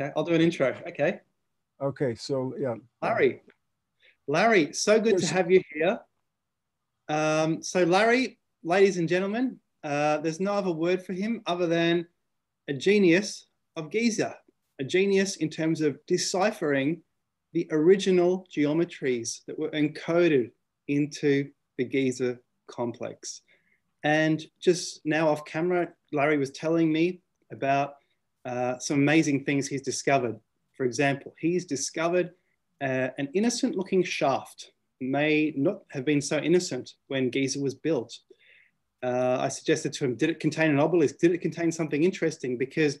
Okay, I'll do an intro. Okay. Okay, so yeah. Larry. Larry, so good to have you here. Um, so Larry, ladies and gentlemen, uh, there's no other word for him other than a genius of Giza, a genius in terms of deciphering the original geometries that were encoded into the Giza complex. And just now off camera, Larry was telling me about uh, some amazing things he's discovered. For example, he's discovered uh, an innocent looking shaft may not have been so innocent when Giza was built. Uh, I suggested to him, did it contain an obelisk? Did it contain something interesting? Because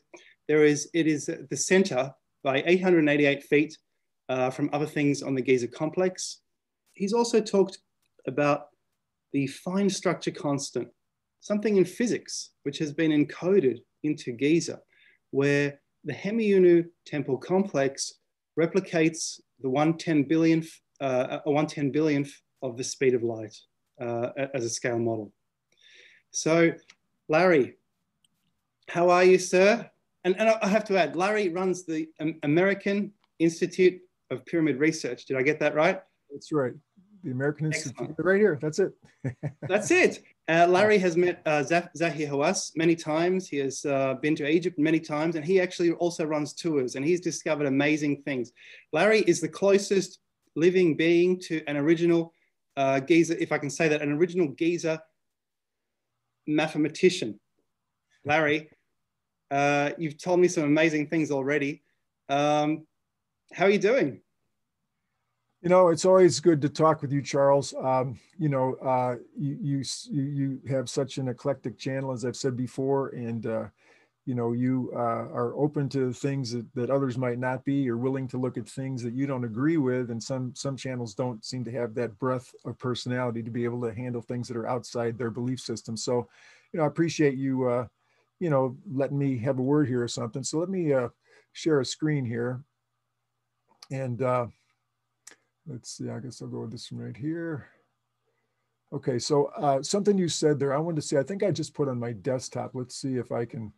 there is, it is the center by 888 feet uh, from other things on the Giza complex. He's also talked about the fine structure constant, something in physics, which has been encoded into Giza where the Hemiunu temple complex replicates the 110 billionth, uh, a 110 billionth of the speed of light uh, as a scale model. So, Larry, how are you, sir? And, and I have to add, Larry runs the American Institute of Pyramid Research. Did I get that right? That's right. The American Institute, Excellent. right here. That's it. That's it. Uh, Larry has met uh, Zahi Hawass many times. He has uh, been to Egypt many times, and he actually also runs tours, and he's discovered amazing things. Larry is the closest living being to an original uh, Giza, if I can say that, an original Giza mathematician. Larry, uh, you've told me some amazing things already. Um, how are you doing? You know, it's always good to talk with you, Charles. Um, you know, uh, you, you you have such an eclectic channel, as I've said before, and uh, you know, you uh, are open to things that, that others might not be. You're willing to look at things that you don't agree with, and some some channels don't seem to have that breadth of personality to be able to handle things that are outside their belief system. So, you know, I appreciate you, uh, you know, letting me have a word here or something. So let me uh, share a screen here, and uh, let's see, I guess I'll go with this one right here. Okay, so uh, something you said there, I wanted to see, I think I just put on my desktop. Let's see if I can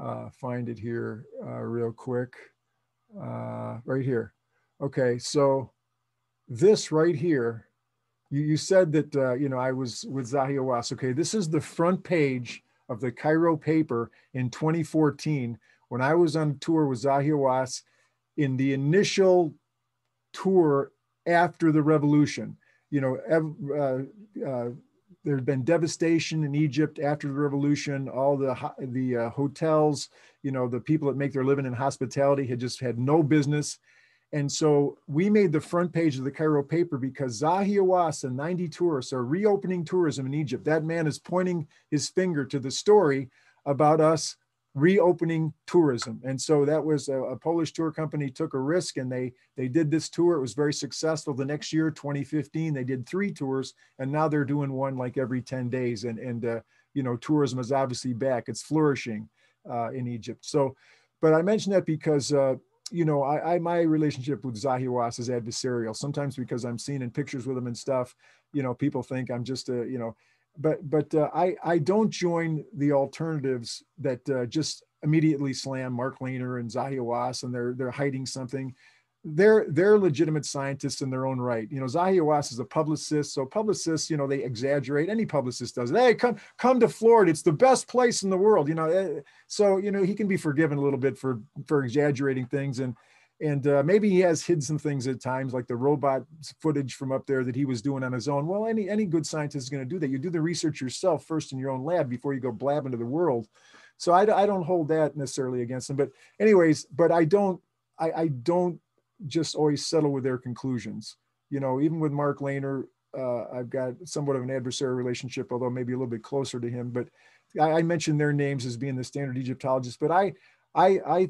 uh, find it here uh, real quick. Uh, right here. Okay, so this right here, you, you said that, uh, you know, I was with Zahi Hawass. Okay, this is the front page of the Cairo paper in 2014 when I was on tour with Zahi Hawass in the initial tour after the revolution. You know, uh, uh, there had been devastation in Egypt after the revolution. All the the uh, hotels, you know, the people that make their living in hospitality had just had no business. And so we made the front page of the Cairo paper because Zahi Hawass and 90 tourists are reopening tourism in Egypt. That man is pointing his finger to the story about us reopening tourism. And so that was a, a, Polish tour company took a risk and they they did this tour. It was very successful. The next year, 2015, they did three tours and now they're doing one like every 10 days. And and uh, you know, tourism is obviously back. It's flourishing uh, in Egypt. So, but I mention that because uh, you know, I, I, my relationship with Zahi Hawass is adversarial. Sometimes because I'm seen in pictures with him and stuff, you know, people think I'm just a, you know, but but uh, I I don't join the alternatives that uh, just immediately slam Mark Lehner and Zahi Hawass and they're they're hiding something. They're they're legitimate scientists in their own right. You know, Zahi Hawass is a publicist, so publicists, you know, they exaggerate. Any publicist does it. Hey, come come to Florida. It's the best place in the world. You know, eh, so you know he can be forgiven a little bit for for exaggerating things and and uh, maybe he has hid some things at times like the robot footage from up there that he was doing on his own. Well any any good scientist is going to do that. You do the research yourself first in your own lab before you go blab into the world. So i, I don't hold that necessarily against him. But anyways but i don't I, I don't just always settle with their conclusions. You know even with mark lehner uh, i've got somewhat of an adversarial relationship although maybe a little bit closer to him. But I, I mentioned their names as being the standard egyptologist but i I, I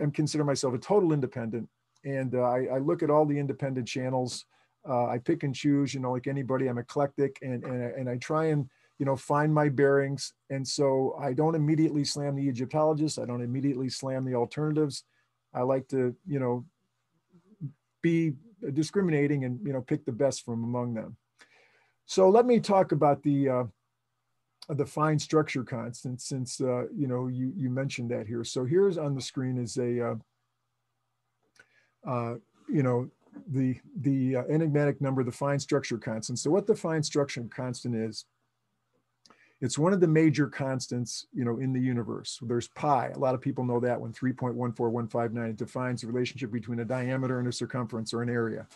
and consider myself a total independent. And uh, I, I, look at all the independent channels. Uh, I pick and choose, you know, like anybody. I'm eclectic, and and and I try and you know find my bearings. And so I don't immediately slam the Egyptologists. I don't immediately slam the alternatives. I like to, you know, be discriminating and you know pick the best from among them. So let me talk about the uh, the fine structure constant since uh, you know you you mentioned that here. So here's on the screen is a uh, uh, you know, the the uh, enigmatic number, the fine structure constant. So what the fine structure constant is, it's one of the major constants, you know, in the universe. There's pi. A lot of people know that one, 3.14159. It defines the relationship between a diameter and a circumference or an area.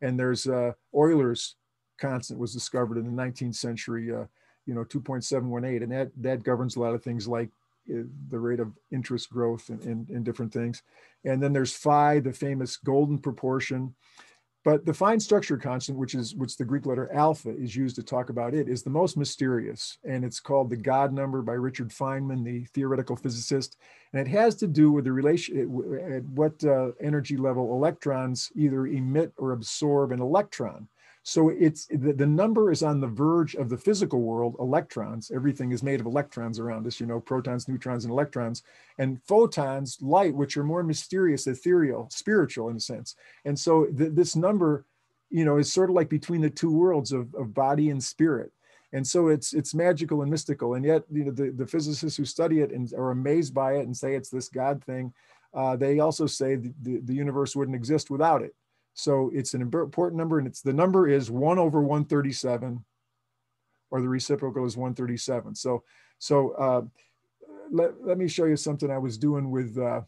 And there's uh, Euler's constant was discovered in the 19th century, uh, you know, 2.718. And that, that governs a lot of things like uh, the rate of interest growth and in, different things. And then there's phi, the famous golden proportion. But the fine structure constant, which is which the Greek letter alpha is used to talk about it, is the most mysterious, and it's called the God number by Richard Feynman, the theoretical physicist, and it has to do with the relation at what uh, energy level electrons either emit or absorb an electron. So it's the, the number is on the verge of the physical world, electrons. Everything is made of electrons around us, you know, protons, neutrons, and electrons, and photons, light, which are more mysterious, ethereal, spiritual in a sense. And so th- this number, you know, is sort of like between the two worlds of, of body and spirit. And so it's it's magical and mystical. And yet, you know, the, the physicists who study it and are amazed by it and say it's this God thing, uh, they also say the, the, the universe wouldn't exist without it. So it's an important number and it's the number is one over 137 or the reciprocal is 137. So, so uh, let, let me show you something I was doing with, uh,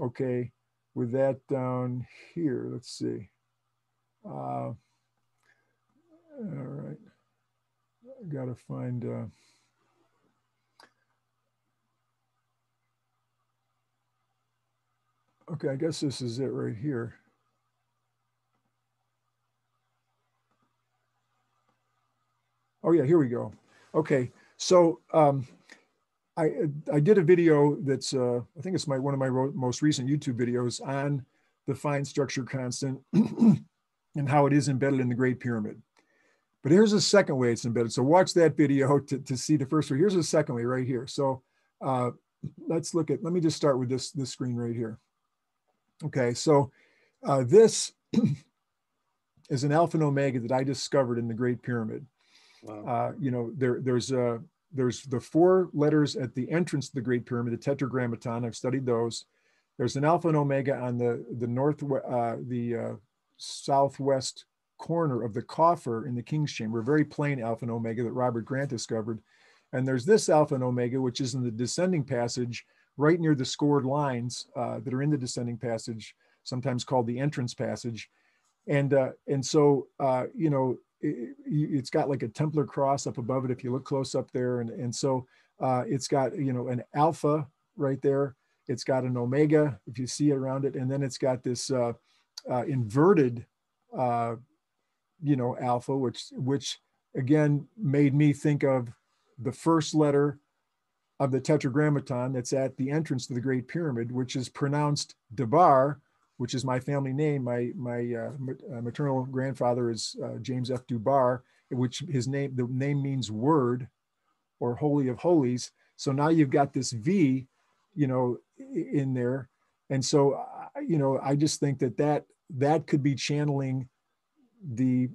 okay, with that down here. Let's see. Uh, all right. I got to find, uh, okay, I guess this is it right here. Oh yeah, here we go. Okay, so um, I I did a video that's uh, I think it's my one of my most recent YouTube videos on the fine structure constant and how it is embedded in the Great Pyramid. But here's a second way it's embedded. So watch that video to, to see the first way. Here's a second way right here. So uh, let's look at, let me just start with this, this screen right here. Okay, so uh, this is an alpha and omega that I discovered in the Great Pyramid. Wow. Uh, you know, there there's uh, there's the four letters at the entrance to the Great Pyramid, the Tetragrammaton. I've studied those. There's an alpha and omega on the the north uh, the uh, southwest corner of the coffer in the King's Chamber, a very plain alpha and omega that Robert Grant discovered. And there's this alpha and omega, which is in the descending passage, right near the scored lines uh, that are in the descending passage, sometimes called the entrance passage. And uh, and so you know it, has got like a Templar cross up above it if you look close up there. And, and so uh, it's got, you know, an alpha right there. It's got an omega if you see it around it. And then it's got this uh, uh, inverted, uh, you know, alpha, which, which again made me think of the first letter of the tetragrammaton that's at the entrance to the Great Pyramid, which is pronounced Debar, which is my family name. My my uh, uh, maternal grandfather is uh, James F. Dubar, which his name the name means word, or holy of holies. So now you've got this V, you know, in there, and so you know I just think that that that could be channeling the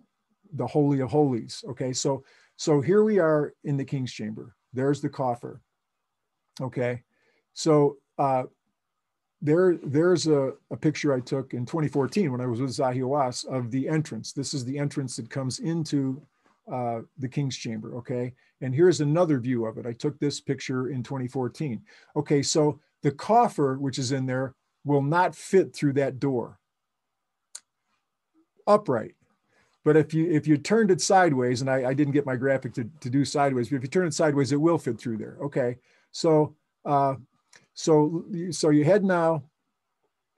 the holy of holies. Okay, so so here we are in the king's chamber. There's the coffer. Okay, so uh, there there's a, a picture I took in 2014 when I was with Zahi Hawass of the entrance. This is the entrance that comes into uh, the King's Chamber, okay? And here's another view of it. I took this picture in 2014. Okay, so the coffer, which is in there, will not fit through that door upright. But if you if you turned it sideways, and I, I didn't get my graphic to, to do sideways, but if you turn it sideways, it will fit through there. Okay, so uh, so, so you head now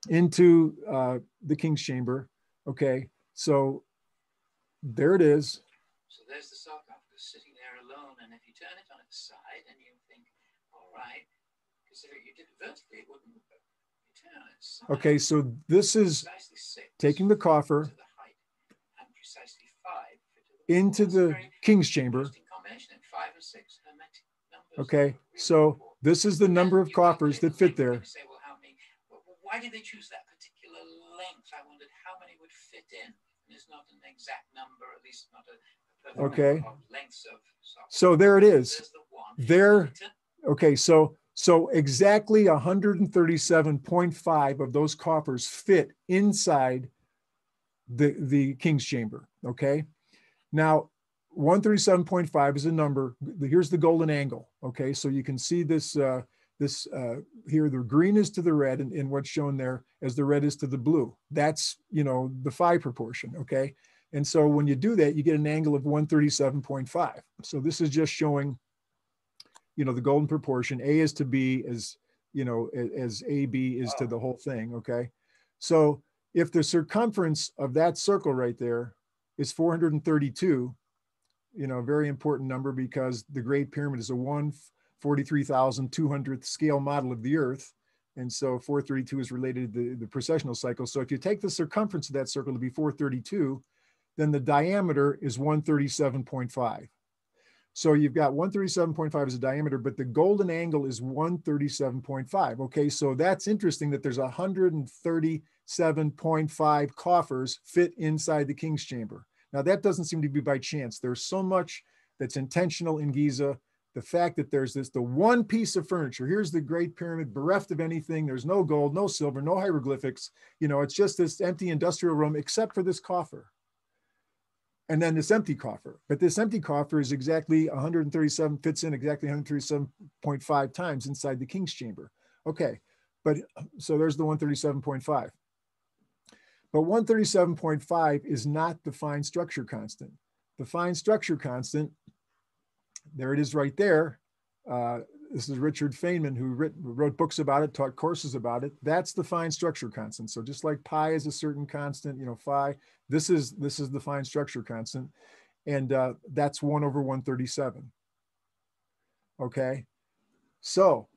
into uh, the king's chamber. Okay, so there it is. So there's the sarcophagus sitting there alone, and if you turn it on its side, and you think, all right, because if you did it vertically, it wouldn't. Side, okay, so this is taking the coffer into the king's chamber. Okay, so this is the number of coffers that fit there. Why did they choose that particular length? I wondered how many would fit in. There's not an exact number, at least not a okay. lengths of. So there it is. There. Okay, so So exactly 137.5 of those coffers fit inside the, the king's chamber, okay? Now, 137.5 is a number. Here's the golden angle, okay? So you can see this, uh, this uh, here, the green is to the red and, and what's shown there as the red is to the blue. That's, you know, the phi proportion, okay? And so when you do that, you get an angle of 137.5. So this is just showing, you know, the golden proportion. A is to B as, you know, as AB is wow. to the whole thing, okay? So if the circumference of that circle right there is 432, you know, a very important number because the Great Pyramid is a 143,200th scale model of the Earth. And so 432 is related to the, the precessional cycle. So if you take the circumference of that circle to be 432, then the diameter is 137.5. So you've got 137.5 as a diameter, but the golden angle is 137.5. Okay, so that's interesting that there's 137.5 coffers fit inside the king's chamber. Now that doesn't seem to be by chance. There's so much that's intentional in Giza. The fact that there's this, the one piece of furniture, here's the Great Pyramid bereft of anything. There's no gold, no silver, no hieroglyphics. You know, it's just this empty industrial room except for this coffer and then this empty coffer. But this empty coffer is exactly 137, fits in exactly 137.5 times inside the king's chamber. Okay, but so there's the 137.5. But 137.5 is not the fine structure constant. The fine structure constant, there it is right there. Uh, this is Richard Feynman who writ, wrote books about it, taught courses about it. That's the fine structure constant. So just like pi is a certain constant, you know, phi, this is this is the fine structure constant, and uh, that's one over 137. Okay, so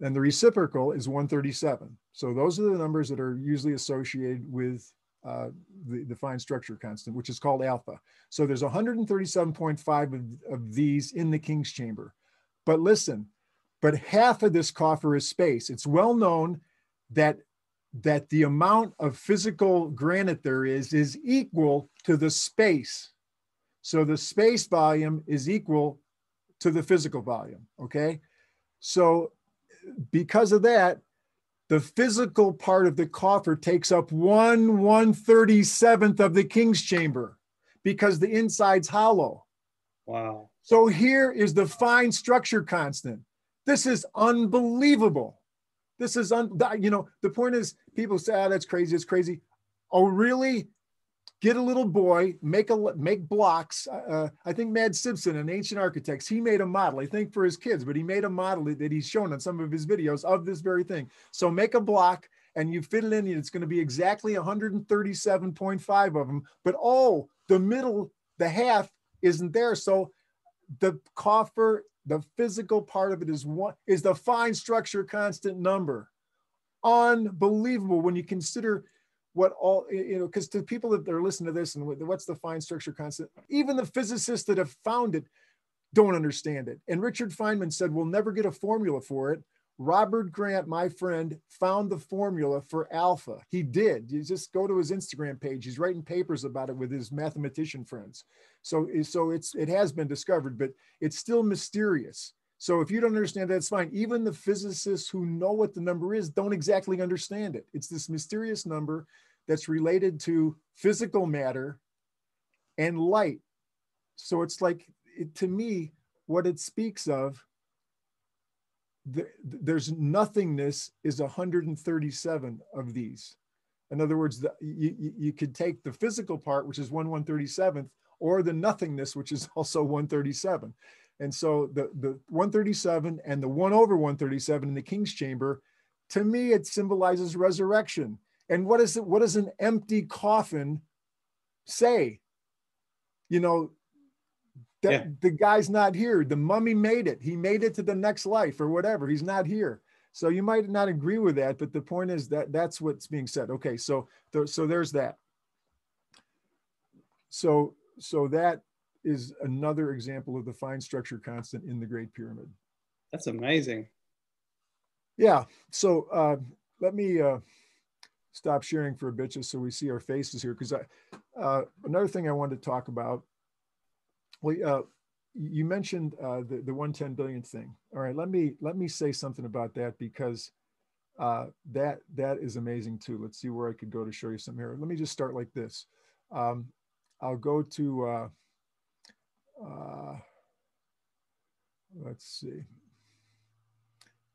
then the reciprocal is 137. So those are the numbers that are usually associated with uh, the, fine structure constant, which is called alpha. So there's 137.5 of, of these in the King's chamber. But listen, but half of this coffer is space. It's well known that that the amount of physical granite there is is equal to the space. So the space volume is equal to the physical volume, okay? So because of that, the physical part of the coffer takes up one 137th of the king's chamber because the inside's hollow. Wow. So here is the fine structure constant. This is unbelievable. This is, un, you know, the point is people say, oh, that's crazy. It's crazy. Oh, really? Get a little boy, make a make blocks. Uh, uh, I think Matt Sibson, an ancient architects, he made a model. I think for his kids, but he made a model that he's shown on some of his videos of this very thing. So make a block, and you fit it in, and it's going to be exactly 137.5 of them. But oh, the middle, the half isn't there. So the coffer the physical part of it is one is the fine structure constant number. Unbelievable when you consider what all you know, because to people that are listening to this and what's the fine structure constant, even the physicists that have found it don't understand it. And Richard Feynman said we'll never get a formula for it. Robert Grant, my friend, found the formula for alpha. He did. You just go to his Instagram page. He's writing papers about it with his mathematician friends. So, so it's it has been discovered, but it's still mysterious. So if you don't understand that, it's fine. Even the physicists who know what the number is don't exactly understand it. It's this mysterious number that's related to physical matter and light. So it's like, it, to me, what it speaks of the, there's nothingness is 137 of these. In other words, the, you, you could take the physical part, which is 1 137th, or the nothingness, which is also 137. And so the, the 137 and the 1 over 137 in the king's chamber, to me, it symbolizes resurrection. And what is it? What does an empty coffin say? You know, that yeah. the guy's not here. The mummy made it. He made it to the next life or whatever. He's not here. So you might not agree with that, but the point is that that's what's being said. Okay, so th- so there's that. So so that is another example of the fine structure constant in the Great Pyramid. That's amazing. Yeah. So uh, let me uh, stop sharing for a bit just so we see our faces here, because uh, another thing I wanted to talk about we, uh, you mentioned uh, the the 110 billion thing. All right, let me let me say something about that because uh, that that is amazing too. Let's see where I could go to show you some here. Let me just start like this. Um, I'll go to. Uh, let's see.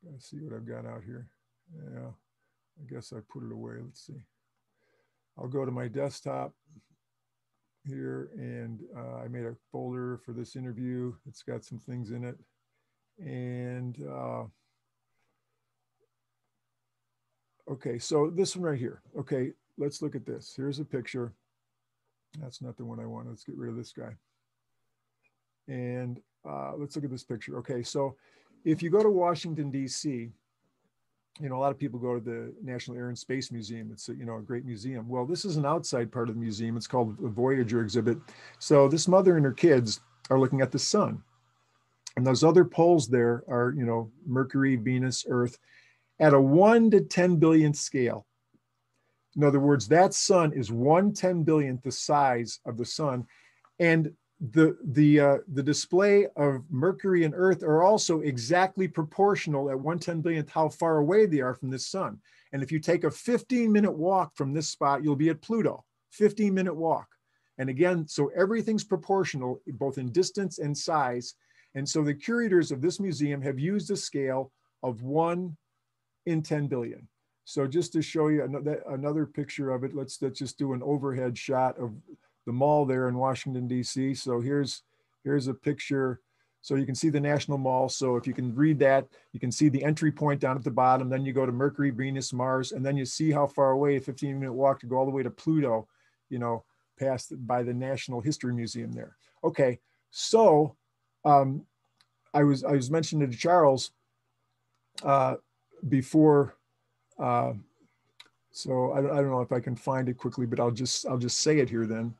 Gotta see what I've got out here. Yeah, I guess I put it away. Let's see. I'll go to my desktop here and uh, I made a folder for this interview. It's got some things in it. And uh, okay, so this one right here. Okay, let's look at this. Here's a picture. That's not the one I want. Let's get rid of this guy. And uh, let's look at this picture. Okay, so if you go to Washington, D.C., you know, a lot of people go to the National Air and Space Museum. It's a, you know, a great museum. Well, this is an outside part of the museum. It's called the Voyager exhibit. So this mother and her kids are looking at the sun. And those other poles there are, you know, Mercury, Venus, Earth at a one to 10 billionth scale. In other words, that sun is one 10 billionth the size of the sun. And the the uh, the display of Mercury and Earth are also exactly proportional at 110 billionth how far away they are from the sun. And if you take a 15 minute walk from this spot, you'll be at Pluto. 15 minute walk. And again, so everything's proportional both in distance and size. And so the curators of this museum have used a scale of one in 10 billion. So just to show you another, another picture of it, let's, let's just do an overhead shot of the mall there in Washington, D.C. So here's, here's a picture. So you can see the National Mall. So if you can read that, you can see the entry point down at the bottom. Then you go to Mercury, Venus, Mars, and then you see how far away, a 15 minute walk to go all the way to Pluto, you know, past by the National History Museum there. Okay, so um, I was I was mentioning to Charles uh, before uh, so I, I, don't know if I can find it quickly, but I'll just I'll just say it here then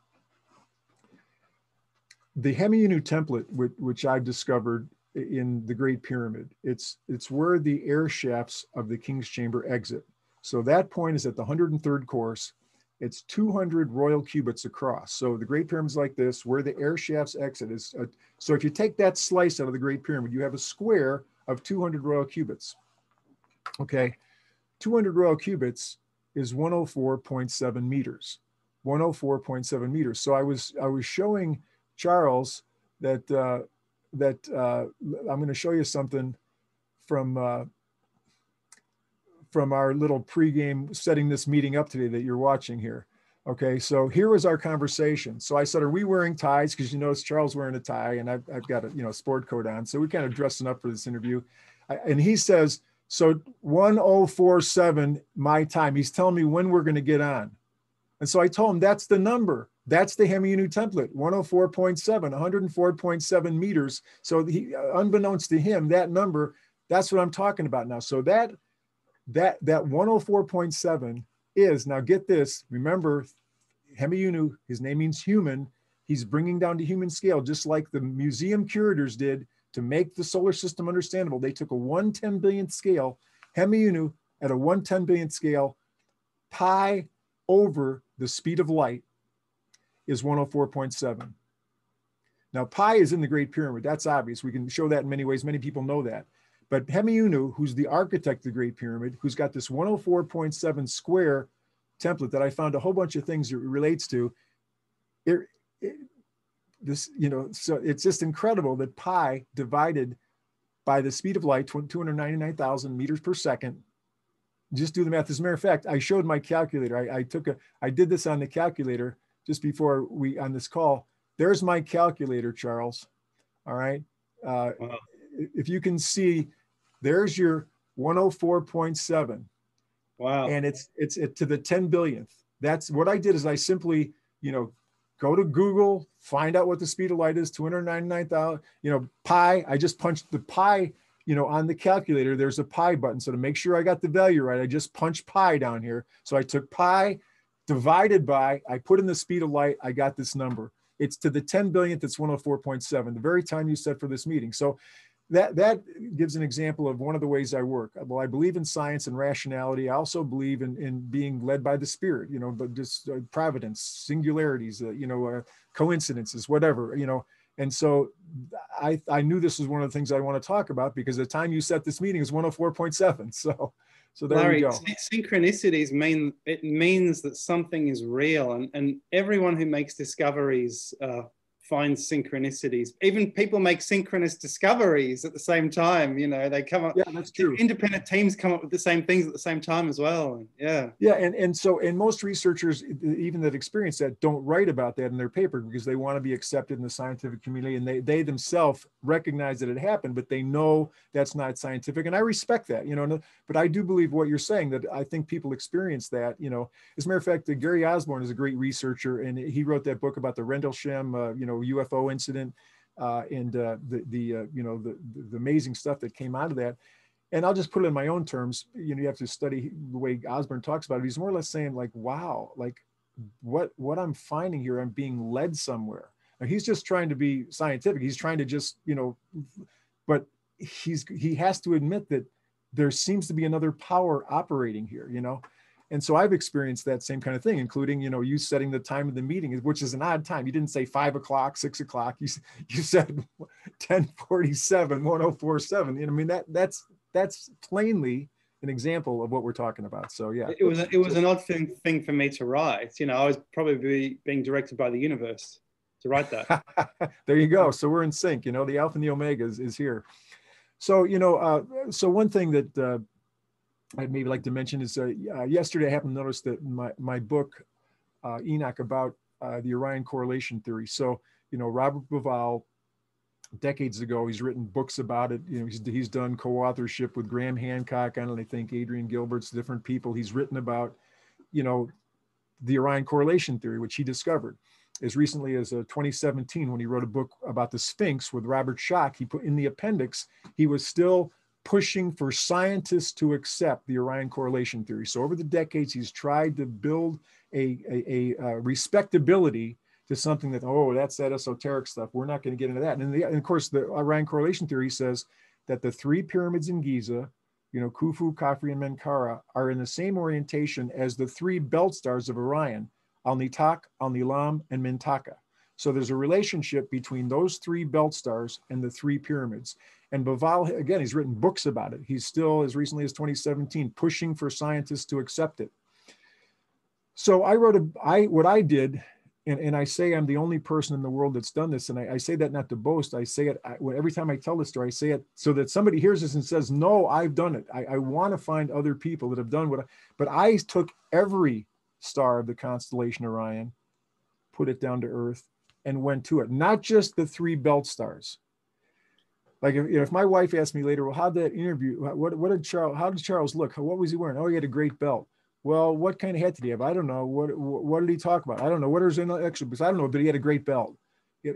the Hemiunu template, which, which I've discovered in the Great Pyramid, it's, it's where the air shafts of the King's Chamber exit. So that point is at the 103rd course. It's 200 royal cubits across. So the Great Pyramid's like this, where the air shafts exit is. A, so if you take that slice out of the Great Pyramid, you have a square of 200 royal cubits. Okay, 200 royal cubits is 104.7 meters. 104.7 meters. So I was I was showing Charles that uh, that uh, I'm going to show you something from uh, from our little pregame setting this meeting up today that you're watching here. Okay, so here was our conversation. So I said, "Are we wearing ties?" Because you notice Charles wearing a tie, and I've, I've got a you know sport coat on. So we're kind of dressing up for this interview. I, and he says, "So 1047 my time." He's telling me when we're going to get on. And so I told him that's the number. That's the Hemiunu template, 104.7, 104.7 meters. So he, uh, unbeknownst to him, that number, that's what I'm talking about now. So that that that 104.7 is now get this. Remember, Hemiunu, his name means human. He's bringing down to human scale, just like the museum curators did to make the solar system understandable. They took a 110 billionth scale, Hemiunu at a 110 billionth scale, pi over the speed of light is 104.7. Now, pi is in the Great Pyramid. That's obvious. We can show that in many ways. Many people know that. But Hemiunu, who's the architect of the Great Pyramid, who's got this 104.7 square template that I found a whole bunch of things it relates to, it, it, this, you know, so it's just incredible that pi divided by the speed of light, 299,000 meters per second, just do the math. As a matter of fact, I showed my calculator. I, I took a, I did this on the calculator just before we on this call. There's my calculator, Charles. All right. Uh, wow. If you can see, there's your 104.7. Wow. And it's it's it to the 10 billionth. That's what I did is I simply, you know, go to Google, find out what the speed of light is, 299,000, you know, pi. I just punched the pi, you know, on the calculator. There's a pi button. So to make sure I got the value right, I just punched pi down here. So I took pi divided by, I put in the speed of light, I got this number. It's to the 10 billionth, it's 104.7, the very time you set for this meeting. So that, that gives an example of one of the ways I work. Well, I believe in science and rationality. I also believe in, in being led by the spirit, you know, but just uh, providence, singularities, uh, you know, uh, coincidences, whatever, you know, And so I, I knew this was one of the things I want to talk about because the time you set this meeting is 104.7. So, so there Larry, we go. synchronicities mean it means that something is real, and, and everyone who makes discoveries uh, find synchronicities. Even people make synchronous discoveries at the same time. You know, they come up. Yeah, that's true. Independent teams come up with the same things at the same time as well. Yeah. Yeah, and and so and most researchers, even that experience that, don't write about that in their paper because they want to be accepted in the scientific community, and they they themselves recognize that it happened, but they know that's not scientific, and I respect that. You know, but I do believe what you're saying that I think people experience that. You know, as a matter of fact, Gary Osborn is a great researcher, and he wrote that book about the Rendlesham, uh, you know UFO incident uh, and uh, the the uh, you know the, the amazing stuff that came out of that. And I'll just put it in my own terms. You know, you have to study the way Osborn talks about it. He's more or less saying like, "Wow, like what what I'm finding here, I'm being led somewhere." Now, he's just trying to be scientific. He's trying to just you know, but he's he has to admit that there seems to be another power operating here. You know, and so I've experienced that same kind of thing, including, you know, you setting the time of the meeting, which is an odd time. You didn't say five o'clock, six o'clock. You, you said 1047, 1047. I mean, that that's that's plainly an example of what we're talking about. So yeah, it was it was an odd thing thing for me to write. You know, I was probably being directed by the universe to write that. there you go. So we're in sync. You know, the alpha and the omega is, is here. So you know, uh, so one thing that uh, I'd maybe like to mention is uh, uh, yesterday I happened to notice that my, my book, uh, Enoch, about uh, the Orion correlation theory. So, you know, Robert Bauval, decades ago, he's written books about it. You know, he's, he's done co-authorship with Graham Hancock and I think Adrian Gilbert's different people. He's written about, you know, the Orion correlation theory, which he discovered as recently as uh, 2017 when he wrote a book about the Sphinx with Robert Schoch. He put in the appendix, he was still pushing for scientists to accept the Orion correlation theory. So over the decades, he's tried to build a, a, a, a respectability to something that, oh, that's that esoteric stuff. We're not going to get into that. And, the, and, of course, the Orion correlation theory says that the three pyramids in Giza, you know, Khufu, Khafre, and Menkaure, are in the same orientation as the three belt stars of Orion, Al-Nitak, Al-Nilam, and Mintaka. So there's a relationship between those three belt stars and the three pyramids. And Bauval, again, he's written books about it. He's still, as recently as 2017, pushing for scientists to accept it. So I wrote a, I, what I did, and, and I say I'm the only person in the world that's done this. And I, I say that not to boast. I say it I, every time I tell the story, I say it so that somebody hears this and says, no, I've done it. I, I want to find other people that have done what I, but I took every star of the constellation Orion, put it down to earth and went to it. Not just the three belt stars, like if, you know, if my wife asked me later, well, how did that interview? What what did Charles? How did Charles look? What was he wearing? Oh, he had a great belt. Well, what kind of hat did he have? I don't know. What what did he talk about? I don't know. What is in the? Because I don't know. But he had a great belt.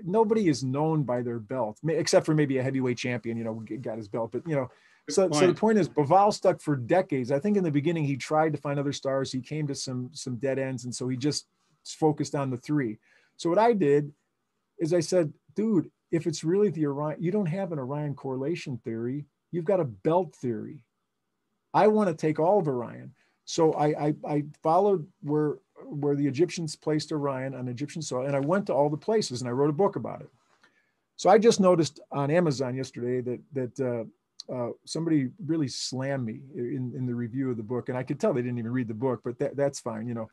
Nobody is known by their belt, except for maybe a heavyweight champion. You know, got his belt. But you know, so, so the point is, Bauval stuck for decades. I think in the beginning he tried to find other stars. He came to some some dead ends, and so he just focused on the three. So what I did is I said, dude, if it's really the Orion, you don't have an Orion correlation theory. You've got a belt theory. I want to take all of Orion. So I, I, I followed where where the Egyptians placed Orion on Egyptian soil, and I went to all the places and I wrote a book about it. So I just noticed on Amazon yesterday that that uh, uh, somebody really slammed me in, in the review of the book, and I could tell they didn't even read the book, but that, that's fine, you know.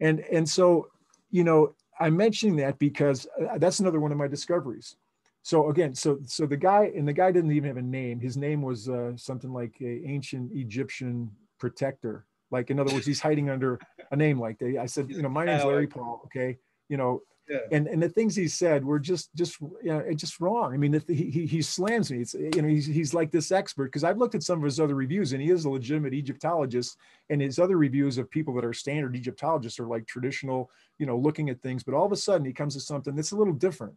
And and so you know I'm mentioning that because uh, that's another one of my discoveries. So again, so so the guy and the guy didn't even have a name. His name was uh, something like a ancient Egyptian protector. Like in other words, he's hiding under a name like that. I said, you know, my name's Larry Pahl. Okay, you know, yeah. and and the things he said were just just you know just wrong. I mean, he he, he slams me. It's you know he's he's like this expert because I've looked at some of his other reviews and he is a legitimate Egyptologist, and his other reviews of people that are standard Egyptologists are like traditional, you know, looking at things. But all of a sudden he comes to something that's a little different.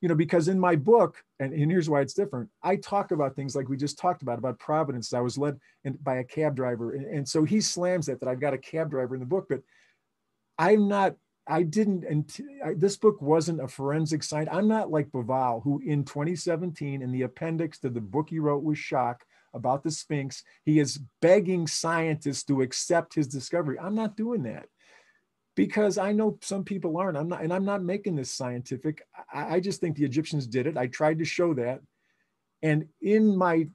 You know, because in my book, and, and here's why it's different, I talk about things like we just talked about, about Providence. I was led in, by a cab driver. And, and so he slams that, that I've got a cab driver in the book, but I'm not I didn't, and this book wasn't a forensic science. I'm not like Bauval, who in 2017, in the appendix to the book he wrote with Schoch about the Sphinx, he is begging scientists to accept his discovery. I'm not doing that. because I know some people aren't. I'm not, and I'm not making this scientific. I, I just think the Egyptians did it. I tried to show that. And in my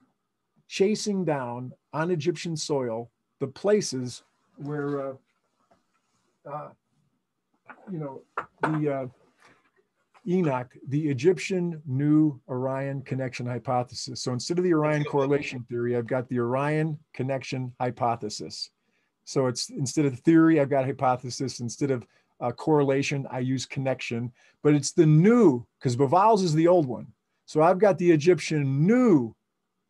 chasing down on Egyptian soil the places where, uh, uh, you know, the uh, Enoch, the Egyptian New Orion Connection Hypothesis. So instead of the Orion correlation theory, I've got the Orion Connection Hypothesis. So it's instead of theory, I've got hypothesis. Instead of uh, correlation, I use connection. But it's the new, because Bauval's is the old one. So I've got the Egyptian New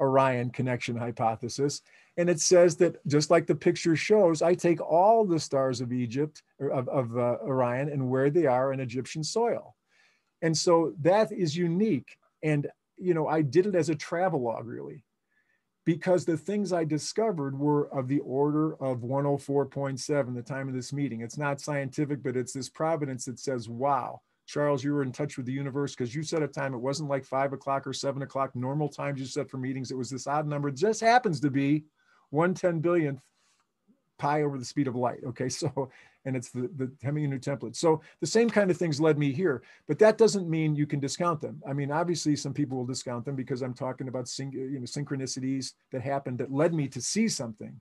Orion Connection Hypothesis. And it says that just like the picture shows, I take all the stars of Egypt, of, of uh, Orion, and where they are in Egyptian soil. And so that is unique. And, you know, I did it as a travel log, really, because the things I discovered were of the order of 104.7, the time of this meeting. It's not scientific, but it's this providence that says, wow, Charles, you were in touch with the universe because you set a time. It wasn't like five o'clock or seven o'clock, normal times you set for meetings. It was this odd number. It just happens to be one ten billionth pi over the speed of light. Okay, so and it's the the Hemiunu template. So the same kind of things led me here, but that doesn't mean you can discount them. I mean, obviously, some people will discount them because I'm talking about syn- you know synchronicities that happened that led me to see something.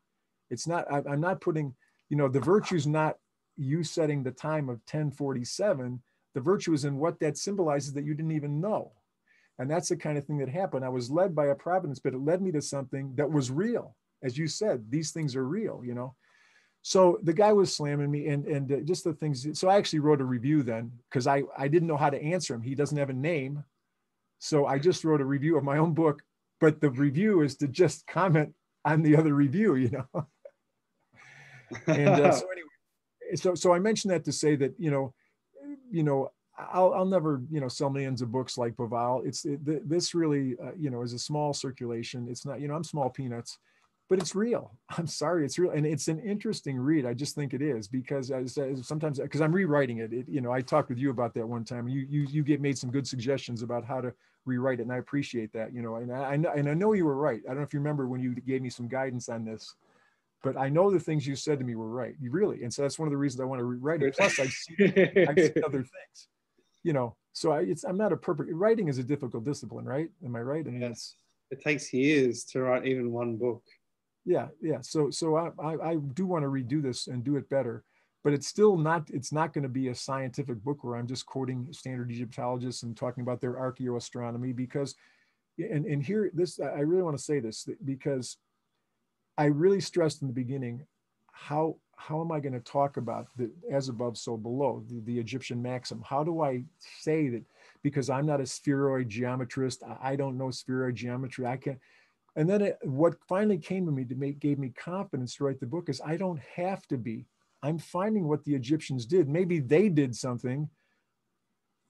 It's not. I, I'm not putting. You know, the virtue is not you setting the time of 1047. The virtue is in what that symbolizes that you didn't even know. And that's the kind of thing that happened. I was led by a providence, but it led me to something that was real as you said, these things are real, you know. So the guy was slamming me, and and uh, just the things. So I actually wrote a review then because I I didn't know how to answer him. He doesn't have a name, so I just wrote a review of my own book. But the review is to just comment on the other review, you know. and uh, so anyway, so so I mentioned that to say that you know, you know, I'll, I'll never, you know, sell millions of books like Bauval. It's it, this really, uh, you know, is a small circulation. It's not, you know, I'm small peanuts but it's real. I'm sorry, it's real, and it's an interesting read. I just think it is because as, as sometimes because I'm rewriting it, it, You know, I talked with you about that one time. You you you get made some good suggestions about how to rewrite it, and I appreciate that. You know, and I, I know and I know you were right. I don't know if you remember when you gave me some guidance on this, but I know the things you said to me were right. You really, and so that's one of the reasons I want to rewrite it. Plus, I've seen, I've seen other things. You know, so I, it's I'm not a perfect writing is a difficult discipline, right? Am I right? I mean, yes. It takes years to write even one book yeah yeah. So so I, I, I do want to redo this and do it better but it's still not it's not going to be a scientific book where i'm just quoting standard egyptologists and talking about their archaeoastronomy because and and here this i really want to say this because i really stressed in the beginning how how am i going to talk about the as above so below the, the egyptian maxim? How do i say that? Because i'm not a spheroid geometrist. I, don't know spheroid geometry. I can't and then it, what finally came to me to make gave me confidence to write the book is I don't have to be. I'm finding what the Egyptians did. Maybe they did something,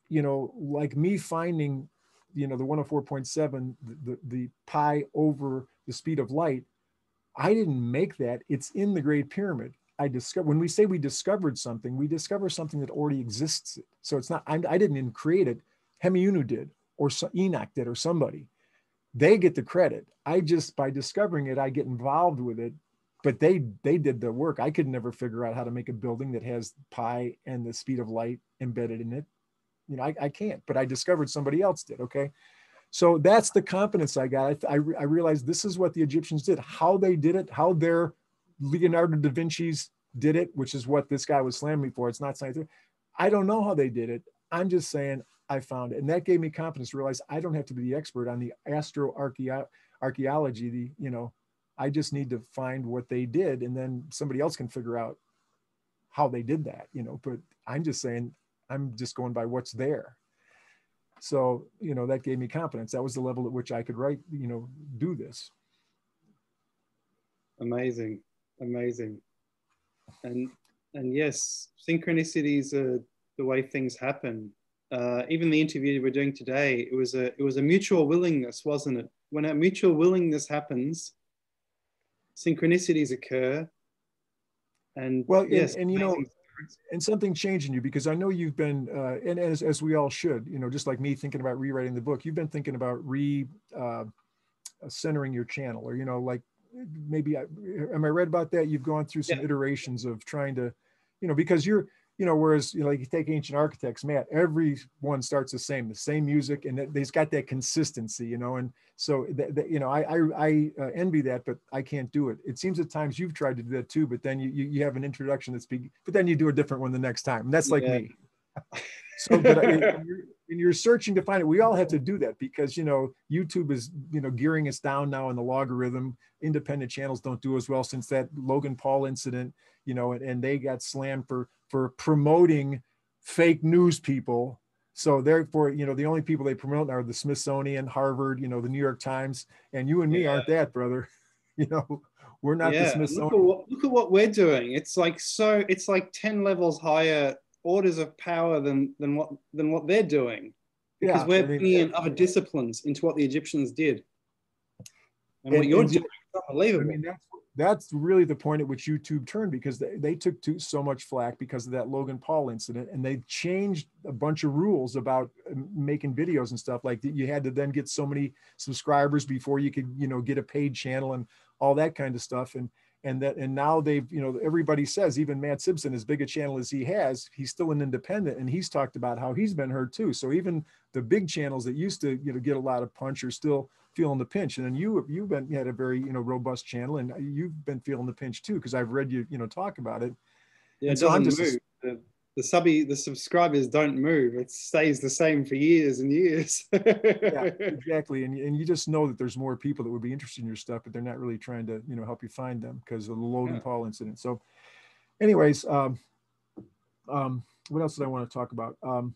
you know, like me finding, you know, the 104.7, the, the, the pi over the speed of light. I didn't make that. It's in the Great Pyramid. I discovered when we say we discovered something, we discover something that already exists. So it's not I'm, I did not create it. Hemiunu did, or Enoch did, or somebody they get the credit. I just by discovering it, I get involved with it. But they they did the work. I could never figure out how to make a building that has pi and the speed of light embedded in it. You know, I, I can't. But I discovered somebody else did. Okay, so that's the confidence I got. I, I, I realized this is what the Egyptians did. How they did it. How their Leonardo da Vinci's did it, which is what this guy was slamming me for. It's not scientific. I don't know how they did it. I'm just saying I found. And that gave me confidence to realize I don't have to be the expert on the astroarchaeology. The, you know, I just need to find what they did and then somebody else can figure out how they did that, you know, but I'm just saying, I'm just going by what's there. So, you know, that gave me confidence. That was the level at which I could write, you know, do this. Amazing. Amazing. And, and yes, synchronicities are the way things happen uh, even the interview we're doing today, it was a it was a mutual willingness, wasn't it? When a mutual willingness happens, synchronicities occur. And well, yes, and, and you know, and something changed in you because I know you've been, uh, and as as we all should, you know, just like me thinking about rewriting the book, you've been thinking about re uh, centering your channel, or you know, like maybe I, am I read about that? You've gone through some yeah. iterations of trying to, you know, because you're you know, whereas you know, like you take ancient architects, Matt, everyone starts the same, the same music, and they've got that consistency, you know. And so, th- th- you know, I I, I uh, envy that, but I can't do it. It seems at times you've tried to do that too, but then you you, you have an introduction that's big, but then you do a different one the next time. And that's like yeah. me. so, but I, you're, and you're searching to find it. We all have to do that because you know YouTube is you know gearing us down now in the logarithm. Independent channels don't do as well since that Logan Paul incident, you know, and, and they got slammed for for promoting fake news people. So therefore, you know, the only people they promote are the Smithsonian, Harvard, you know, the New York Times, and you and me yeah. aren't that, brother. You know, we're not yeah. the Smithsonian. Look at, what, look at what we're doing. It's like so. It's like ten levels higher, orders of power than than what than what they're doing, because yeah, we're I mean, bringing in other disciplines into what the Egyptians did, and, and what you're and, doing. unbelievable. I mean, that's that's really the point at which YouTube turned because they, they took to so much flack because of that Logan Paul incident and they changed a bunch of rules about um, making videos and stuff like. You had to then get so many subscribers before you could, you know, get a paid channel and all that kind of stuff. And, and that, and now they've, you know, everybody says even Matt Sibson, as big a channel as he has, he's still an independent and he's talked about how he's been hurt too. So even the big channels that used to, you know, get a lot of punch are still feeling the pinch. And then you you've been you had a very you know robust channel, and you've been feeling the pinch too because I've read you you know talk about it. Yeah, it doesn't just, move. The, the subby the subscribers don't move. It stays the same for years and years. yeah, exactly. And and you just know that there's more people that would be interested in your stuff, but they're not really trying to you know help you find them because of the Logan yeah. Paul incident. So, anyways, um, um, what else did I want to talk about? Um,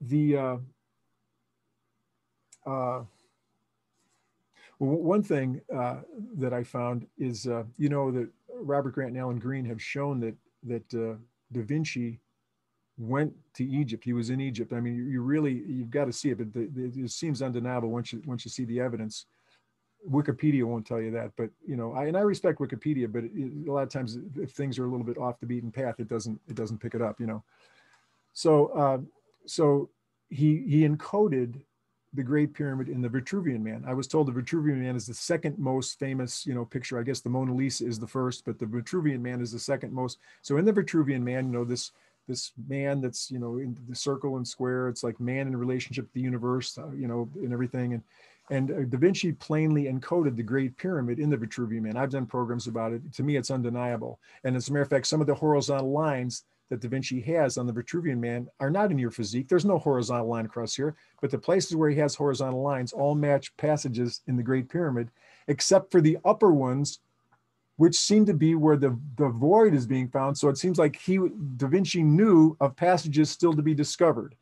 the uh, uh, one thing uh, that I found is, uh, you know, that Robert Grant and Alan Green have shown that that uh, Da Vinci went to Egypt. He was in Egypt. I mean, you, you really you've got to see it, but the, the, it seems undeniable once you once you see the evidence. Wikipedia won't tell you that, but you know, I and I respect Wikipedia, but it, a lot of times if things are a little bit off the beaten path, it doesn't it doesn't pick it up, you know. So uh, so he he encoded the Great Pyramid in the Vitruvian Man. I was told the Vitruvian Man is the second most famous, you know, picture. I guess the Mona Lisa is the first, but the Vitruvian Man is the second most. So in the Vitruvian Man, you know, this this man that's you know in the circle and square. It's like man in relationship to the universe, uh, you know, and everything. And and uh, Da Vinci plainly encoded the Great Pyramid in the Vitruvian Man. I've done programs about it. To me, it's undeniable. And as a matter of fact, some of the horizontal lines that Da Vinci has on the Vitruvian Man are not in your physique. There's no horizontal line across here, but the places where he has horizontal lines all match passages in the Great Pyramid, except for the upper ones, which seem to be where the, the void is being found. So it seems like he Da Vinci knew of passages still to be discovered.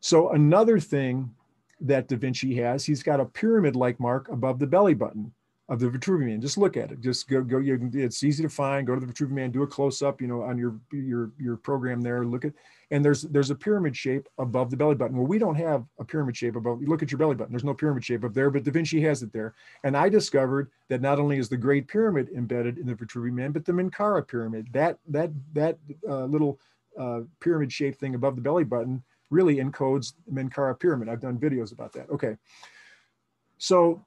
So another thing that Da Vinci has, he's got a pyramid-like mark above the belly button of the Vitruvian. Just look at it. Just go, go. You, it's easy to find. Go to the Vitruvian. Man. Do a close up. You know, on your your your program there. Look at, and there's there's a pyramid shape above the belly button. Well, we don't have a pyramid shape above. Look at your belly button. There's no pyramid shape up there, but Da Vinci has it there. And I discovered that not only is the Great Pyramid embedded in the Vitruvian Man, but the Menkaure Pyramid. That that that uh, little uh, pyramid shaped thing above the belly button really encodes the Menkaure Pyramid. I've done videos about that. Okay. So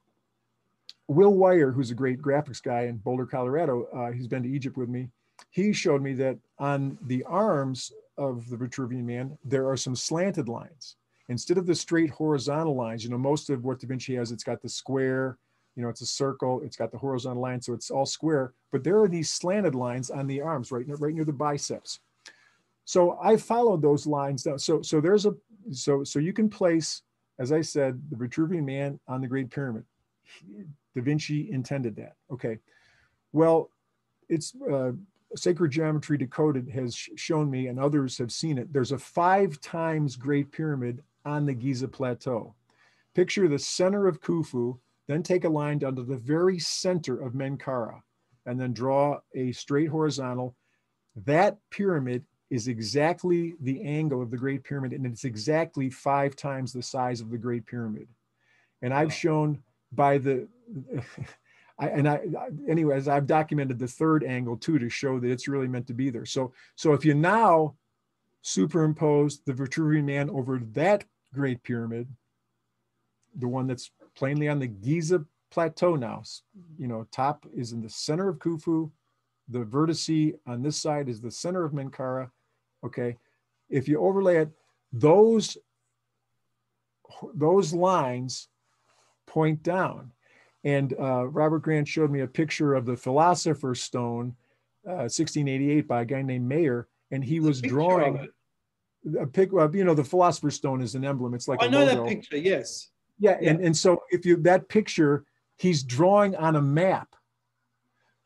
Will Wire, who's a great graphics guy in Boulder, Colorado, uh, he's been to Egypt with me. He showed me that on the arms of the Vitruvian Man, there are some slanted lines. Instead of the straight horizontal lines, you know, most of what Da Vinci has, it's got the square, you know, it's a circle, it's got the horizontal line, so it's all square. But there are these slanted lines on the arms, right, right near the biceps. So I followed those lines down. So so there's a so so you can place, as I said, the Vitruvian Man on the Great Pyramid. Da Vinci intended that. Okay. Well, it's uh, Sacred Geometry Decoded has shown me, and others have seen it. There's a five times Great Pyramid on the Giza Plateau. Picture the center of Khufu, then take a line down to the very center of Menkaure, and then draw a straight horizontal. That pyramid is exactly the angle of the Great Pyramid, and it's exactly five times the size of the Great Pyramid. And I've shown by the I, and I, anyways, I've documented the third angle too to show that it's really meant to be there. So, so if you now superimpose the Vitruvian Man over that Great Pyramid, the one that's plainly on the Giza Plateau now, you know, top is in the center of Khufu, the vertice on this side is the center of Menkara. Okay. If you overlay it, those, those lines point down. And uh, Robert Grant showed me a picture of the Philosopher's Stone, uh, 1688, by a guy named Maier, and he was drawing a pic. Well, you know, the Philosopher's Stone is an emblem. It's like I know logo. that picture. Yes. Yeah, yeah, and and so if you that picture, he's drawing on a map.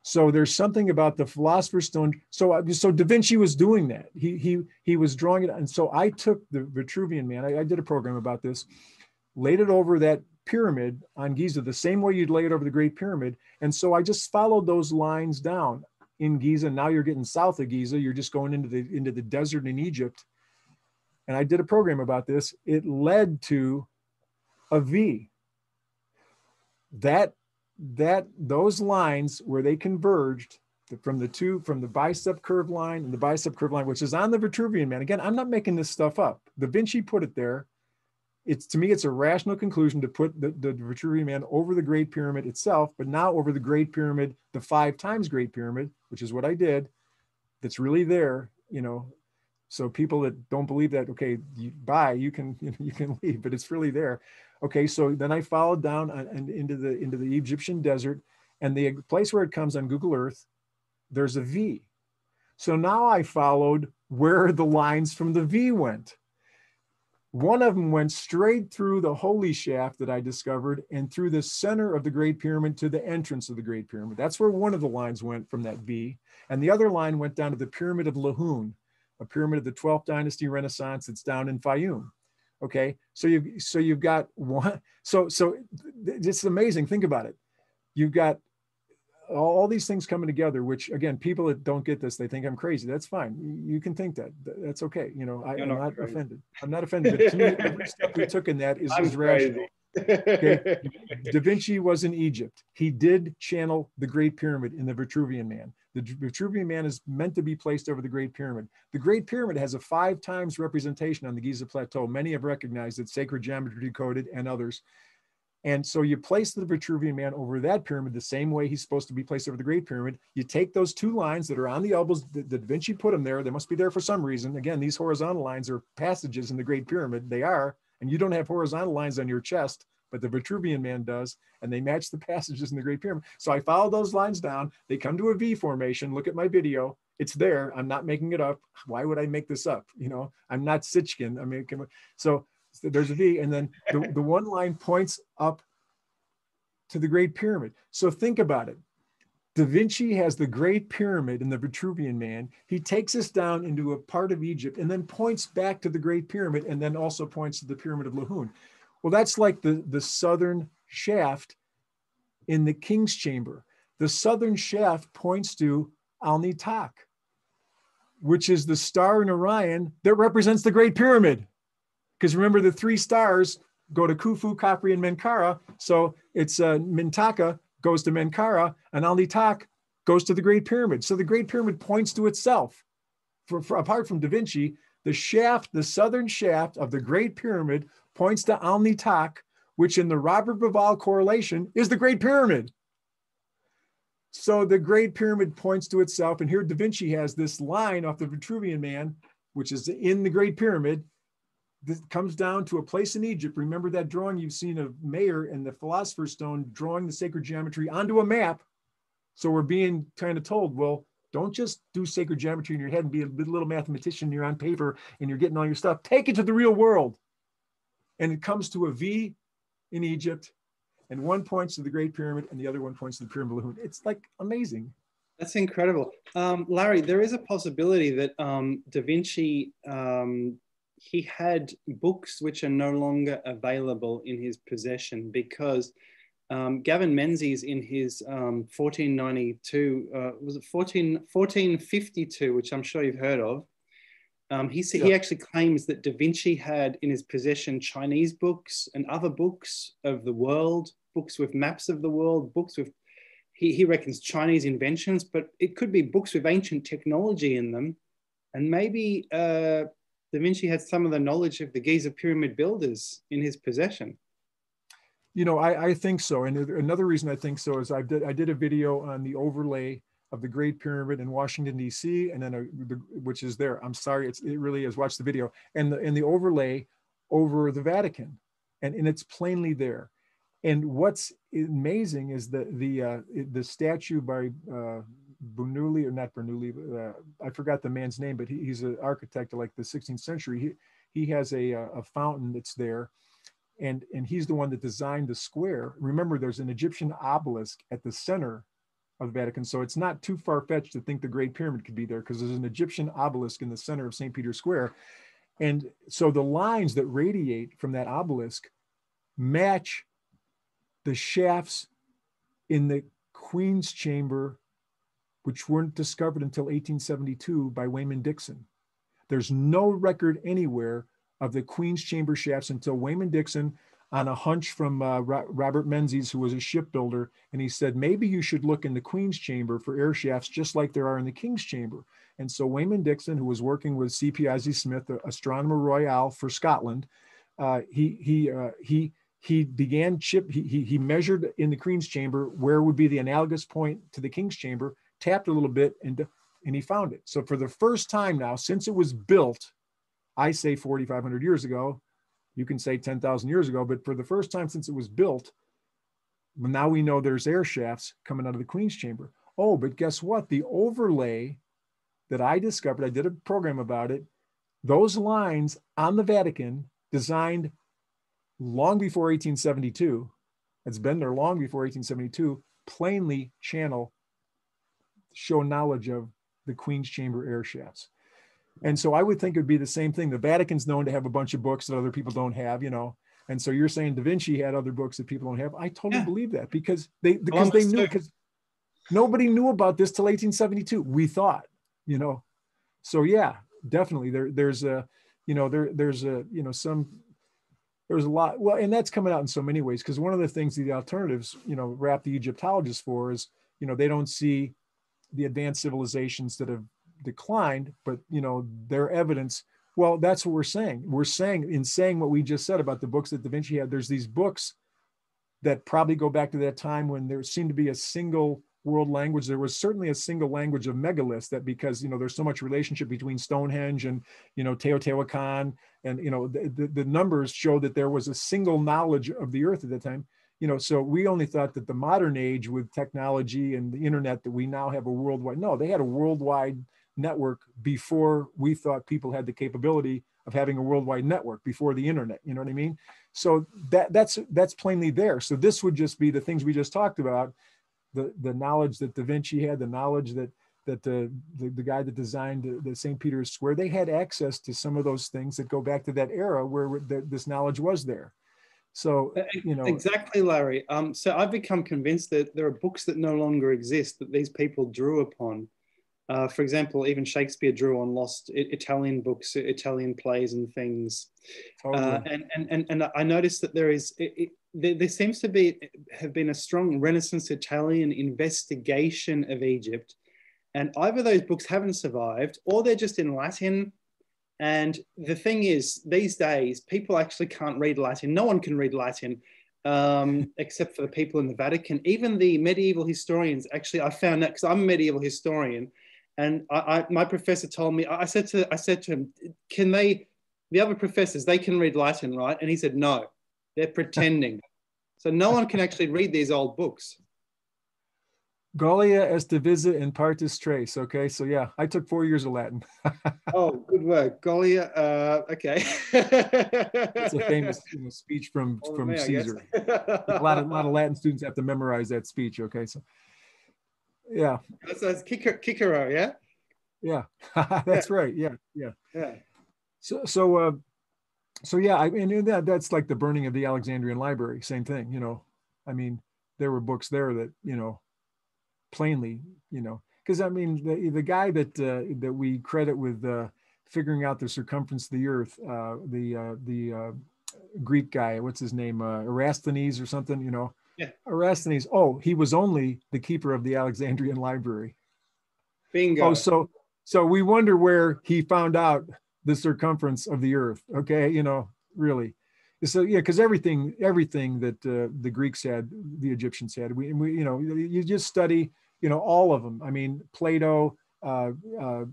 So there's something about the Philosopher's Stone. So uh, so Da Vinci was doing that. He he he was drawing it, and so I took the Vitruvian Man. I, I did a program about this, laid it over that pyramid on Giza the same way you'd lay it over the Great Pyramid. And so I just followed those lines down in Giza. Now you're getting south of Giza. You're just going into the into the desert in Egypt. And I did a program about this. It led to a V. That that those lines where they converged from the two from the bicep curve line and the bicep curve line, which is on the Vitruvian man. Again, I'm not making this stuff up. Da Vinci put it there it's to me it's a rational conclusion to put the, the Vitruvian Man over the Great Pyramid itself, but now over the Great Pyramid, the five times Great Pyramid, which is what I did. That's really there, you know. So people that don't believe that, okay, you buy, you can you, know, you can leave, but it's really there. Okay, so then I followed down and into the into the Egyptian desert, and the place where it comes on Google Earth, there's a V. So now I followed where the lines from the V went. One of them went straight through the holy shaft that I discovered and through the center of the Great Pyramid to the entrance of the Great Pyramid. That's where one of the lines went from that V. And the other line went down to the Pyramid of Lahun, a pyramid of the 12th dynasty Renaissance that's down in Fayum. Okay, so you've so you've got one. So so it's amazing. Think about it. You've got all these things coming together which again people that don't get this they think i'm crazy. That's fine. You can think that that's okay. You know I, am not, not offended. I'm not offended but to me every step we took in that is, is rational. okay? Da vinci was in egypt. He did channel the great pyramid in the vitruvian man. The vitruvian man is meant to be placed over the great pyramid. The great pyramid has a five times representation on the giza plateau. Many have recognized it sacred geometry decoded and others and so you place the Vitruvian man over that pyramid the same way he's supposed to be placed over the Great Pyramid. You take those two lines that are on the elbows, that, Da Vinci put them there. They must be there for some reason. Again, these horizontal lines are passages in the Great Pyramid. They are, and you don't have horizontal lines on your chest, but the Vitruvian man does, and they match the passages in the Great Pyramid. So I follow those lines down. They come to a V formation. Look at my video. It's there. I'm not making it up. Why would I make this up? You know, I'm not Sitchin. I mean, so there's a V, and then the, the one line points up to the Great Pyramid. So think about it. Da Vinci has the Great Pyramid and the Vitruvian Man. He takes us down into a part of Egypt and then points back to the Great Pyramid and then also points to the Pyramid of Lahun. Well, that's like the, the southern shaft in the King's Chamber. The southern shaft points to Alnitak, which is the star in Orion that represents the Great Pyramid. Because remember, the three stars go to Khufu, Khafre, and Menkara. So it's uh, Mintaka goes to Menkara, and Alnitak goes to the Great Pyramid. So the Great Pyramid points to itself. For, for, apart from Da Vinci, the shaft, the southern shaft of the Great Pyramid points to Alnitak, which in the Robert Bauval correlation is the Great Pyramid. So the Great Pyramid points to itself. And here Da Vinci has this line off the Vitruvian Man, which is in the Great Pyramid, this comes down to a place in Egypt. Remember that drawing you've seen of Maier and the Philosopher's Stone drawing the sacred geometry onto a map. So we're being kind of told, well, don't just do sacred geometry in your head and be a little mathematician. You're on paper and you're getting all your stuff. Take it to the real world. And it comes to a V in Egypt, and one points to the Great Pyramid, and the other one points to the Pyramid of Lahun. It's like amazing. That's incredible. Um, Larry, there is a possibility that um, Da Vinci um, he had books which are no longer available in his possession because um, Gavin Menzies in his um, 1492, uh, was it 14, 1452, which I'm sure you've heard of, um, he, he actually claims that Da Vinci had in his possession Chinese books and other books of the world, books with maps of the world, books with, he, he reckons Chinese inventions, but it could be books with ancient technology in them. And maybe uh, Da Vinci had some of the knowledge of the Giza pyramid builders in his possession. You know, I, I think so. And another reason I think so is I did I did a video on the overlay of the Great Pyramid in Washington D.C. and then a, the, which is there. I'm sorry, it's, it really is. Watch the video and the and the overlay over the Vatican, and and it's plainly there. And what's amazing is the the uh, the statue by uh, Bernoulli or not Bernoulli, uh, I forgot the man's name, but he, he's an architect of like the 16th century. He he has a a fountain that's there, and and he's the one that designed the square. Remember, there's an Egyptian obelisk at the center of the Vatican, so it's not too far fetched to think the Great Pyramid could be there because there's an Egyptian obelisk in the center of St. Peter's Square, and so the lines that radiate from that obelisk match the shafts in the Queen's Chamber, which weren't discovered until 1872 by Waynman Dixon. There's no record anywhere of the Queen's Chamber shafts until Waynman Dixon, on a hunch from uh, Robert Menzies, who was a shipbuilder, and he said, maybe you should look in the Queen's Chamber for air shafts just like there are in the King's Chamber. And so Waynman Dixon, who was working with C. Piazzi Smyth, Astronomer Royal for Scotland, uh, he, he, uh, he, he began chip, he, he, he measured in the Queen's chamber where would be the analogous point to the King's chamber, tapped a little bit and, and he found it. So for the first time now, since it was built, I say 4,500 years ago, you can say 10,000 years ago, but for the first time since it was built, now we know there's air shafts coming out of the Queen's chamber. Oh, but guess what? The overlay that I discovered, I did a program about it. Those lines on the Vatican designed long before 1872, it's been there long before 1872, plainly channel show knowledge of the Queen's Chamber air shafts. And so I would think it would be the same thing. The Vatican's known to have a bunch of books that other people don't have, you know. And so you're saying Da Vinci had other books that people don't have. I totally yeah. believe that because they because they knew because nobody knew about this till 1872. We thought, you know. So yeah, definitely there there's a you know there there's a you know some there's a lot well and that's coming out in so many ways because one of the things the alternatives you know wrap the egyptologists for is you know they don't see the advanced civilizations that have declined but you know their evidence well that's what we're saying we're saying in saying what we just said about the books that da vinci had there's these books that probably go back to that time when there seemed to be a single world language. There was certainly a single language of megaliths that because, you know, there's so much relationship between Stonehenge and, you know, Teotihuacan and, you know, the, the, the numbers show that there was a single knowledge of the earth at the time. You know, so we only thought that the modern age with technology and the internet that we now have a worldwide, no, they had a worldwide network before we thought people had the capability of having a worldwide network before the internet you know what i mean so that that's that's plainly there so this would just be the things we just talked about the, the knowledge that Da Vinci had, the knowledge that that the, the, the guy that designed the, the, St. Peter's Square, they had access to some of those things that go back to that era where the, this knowledge was there. So, you know. Exactly, Larry. Um, so I've become convinced that there are books that no longer exist that these people drew upon. Uh, for example, even Shakespeare drew on lost Italian books, Italian plays and things. Totally. Uh, and, and, and, and I noticed that there is, it, there, there seems to be have been a strong Renaissance Italian investigation of Egypt, and either those books haven't survived or they're just in Latin. And the thing is, these days people actually can't read Latin. No one can read Latin. Um, except for the people in the Vatican. Even the medieval historians, actually, I found that because I'm a medieval historian, and I, I, my professor told me. I said to I said to him, "Can they? The other professors they can read Latin, right?" And he said, "No, they're pretending. so no one can actually read these old books. Gallia est divisa in partes tres. Okay, so yeah, I took four years of Latin. oh, good work, Gallia. Uh, okay. it's a famous you know, speech from well, from me, Caesar. a lot of a lot of Latin students have to memorize that speech. Okay, so yeah. So it's Cicero, yeah. Yeah, that's yeah. right. Yeah, yeah. Yeah. So so uh, so yeah, I mean that that's like the burning of the Alexandrian library, same thing, you know. I mean, there were books there that, you know, plainly, you know, because I mean the the guy that uh, that we credit with uh, figuring out the circumference of the earth, uh, the uh, the uh, Greek guy, what's his name, uh, Eratosthenes or something, you know. Yeah. Eratosthenes. Oh, he was only the keeper of the Alexandrian library. Bingo. Oh, so so we wonder where he found out the circumference of the earth. Okay, you know, really. So yeah, because everything, everything that uh, the Greeks had, the Egyptians had. We, we, you know, you just study. You know, all of them. I mean, Plato, uh, uh,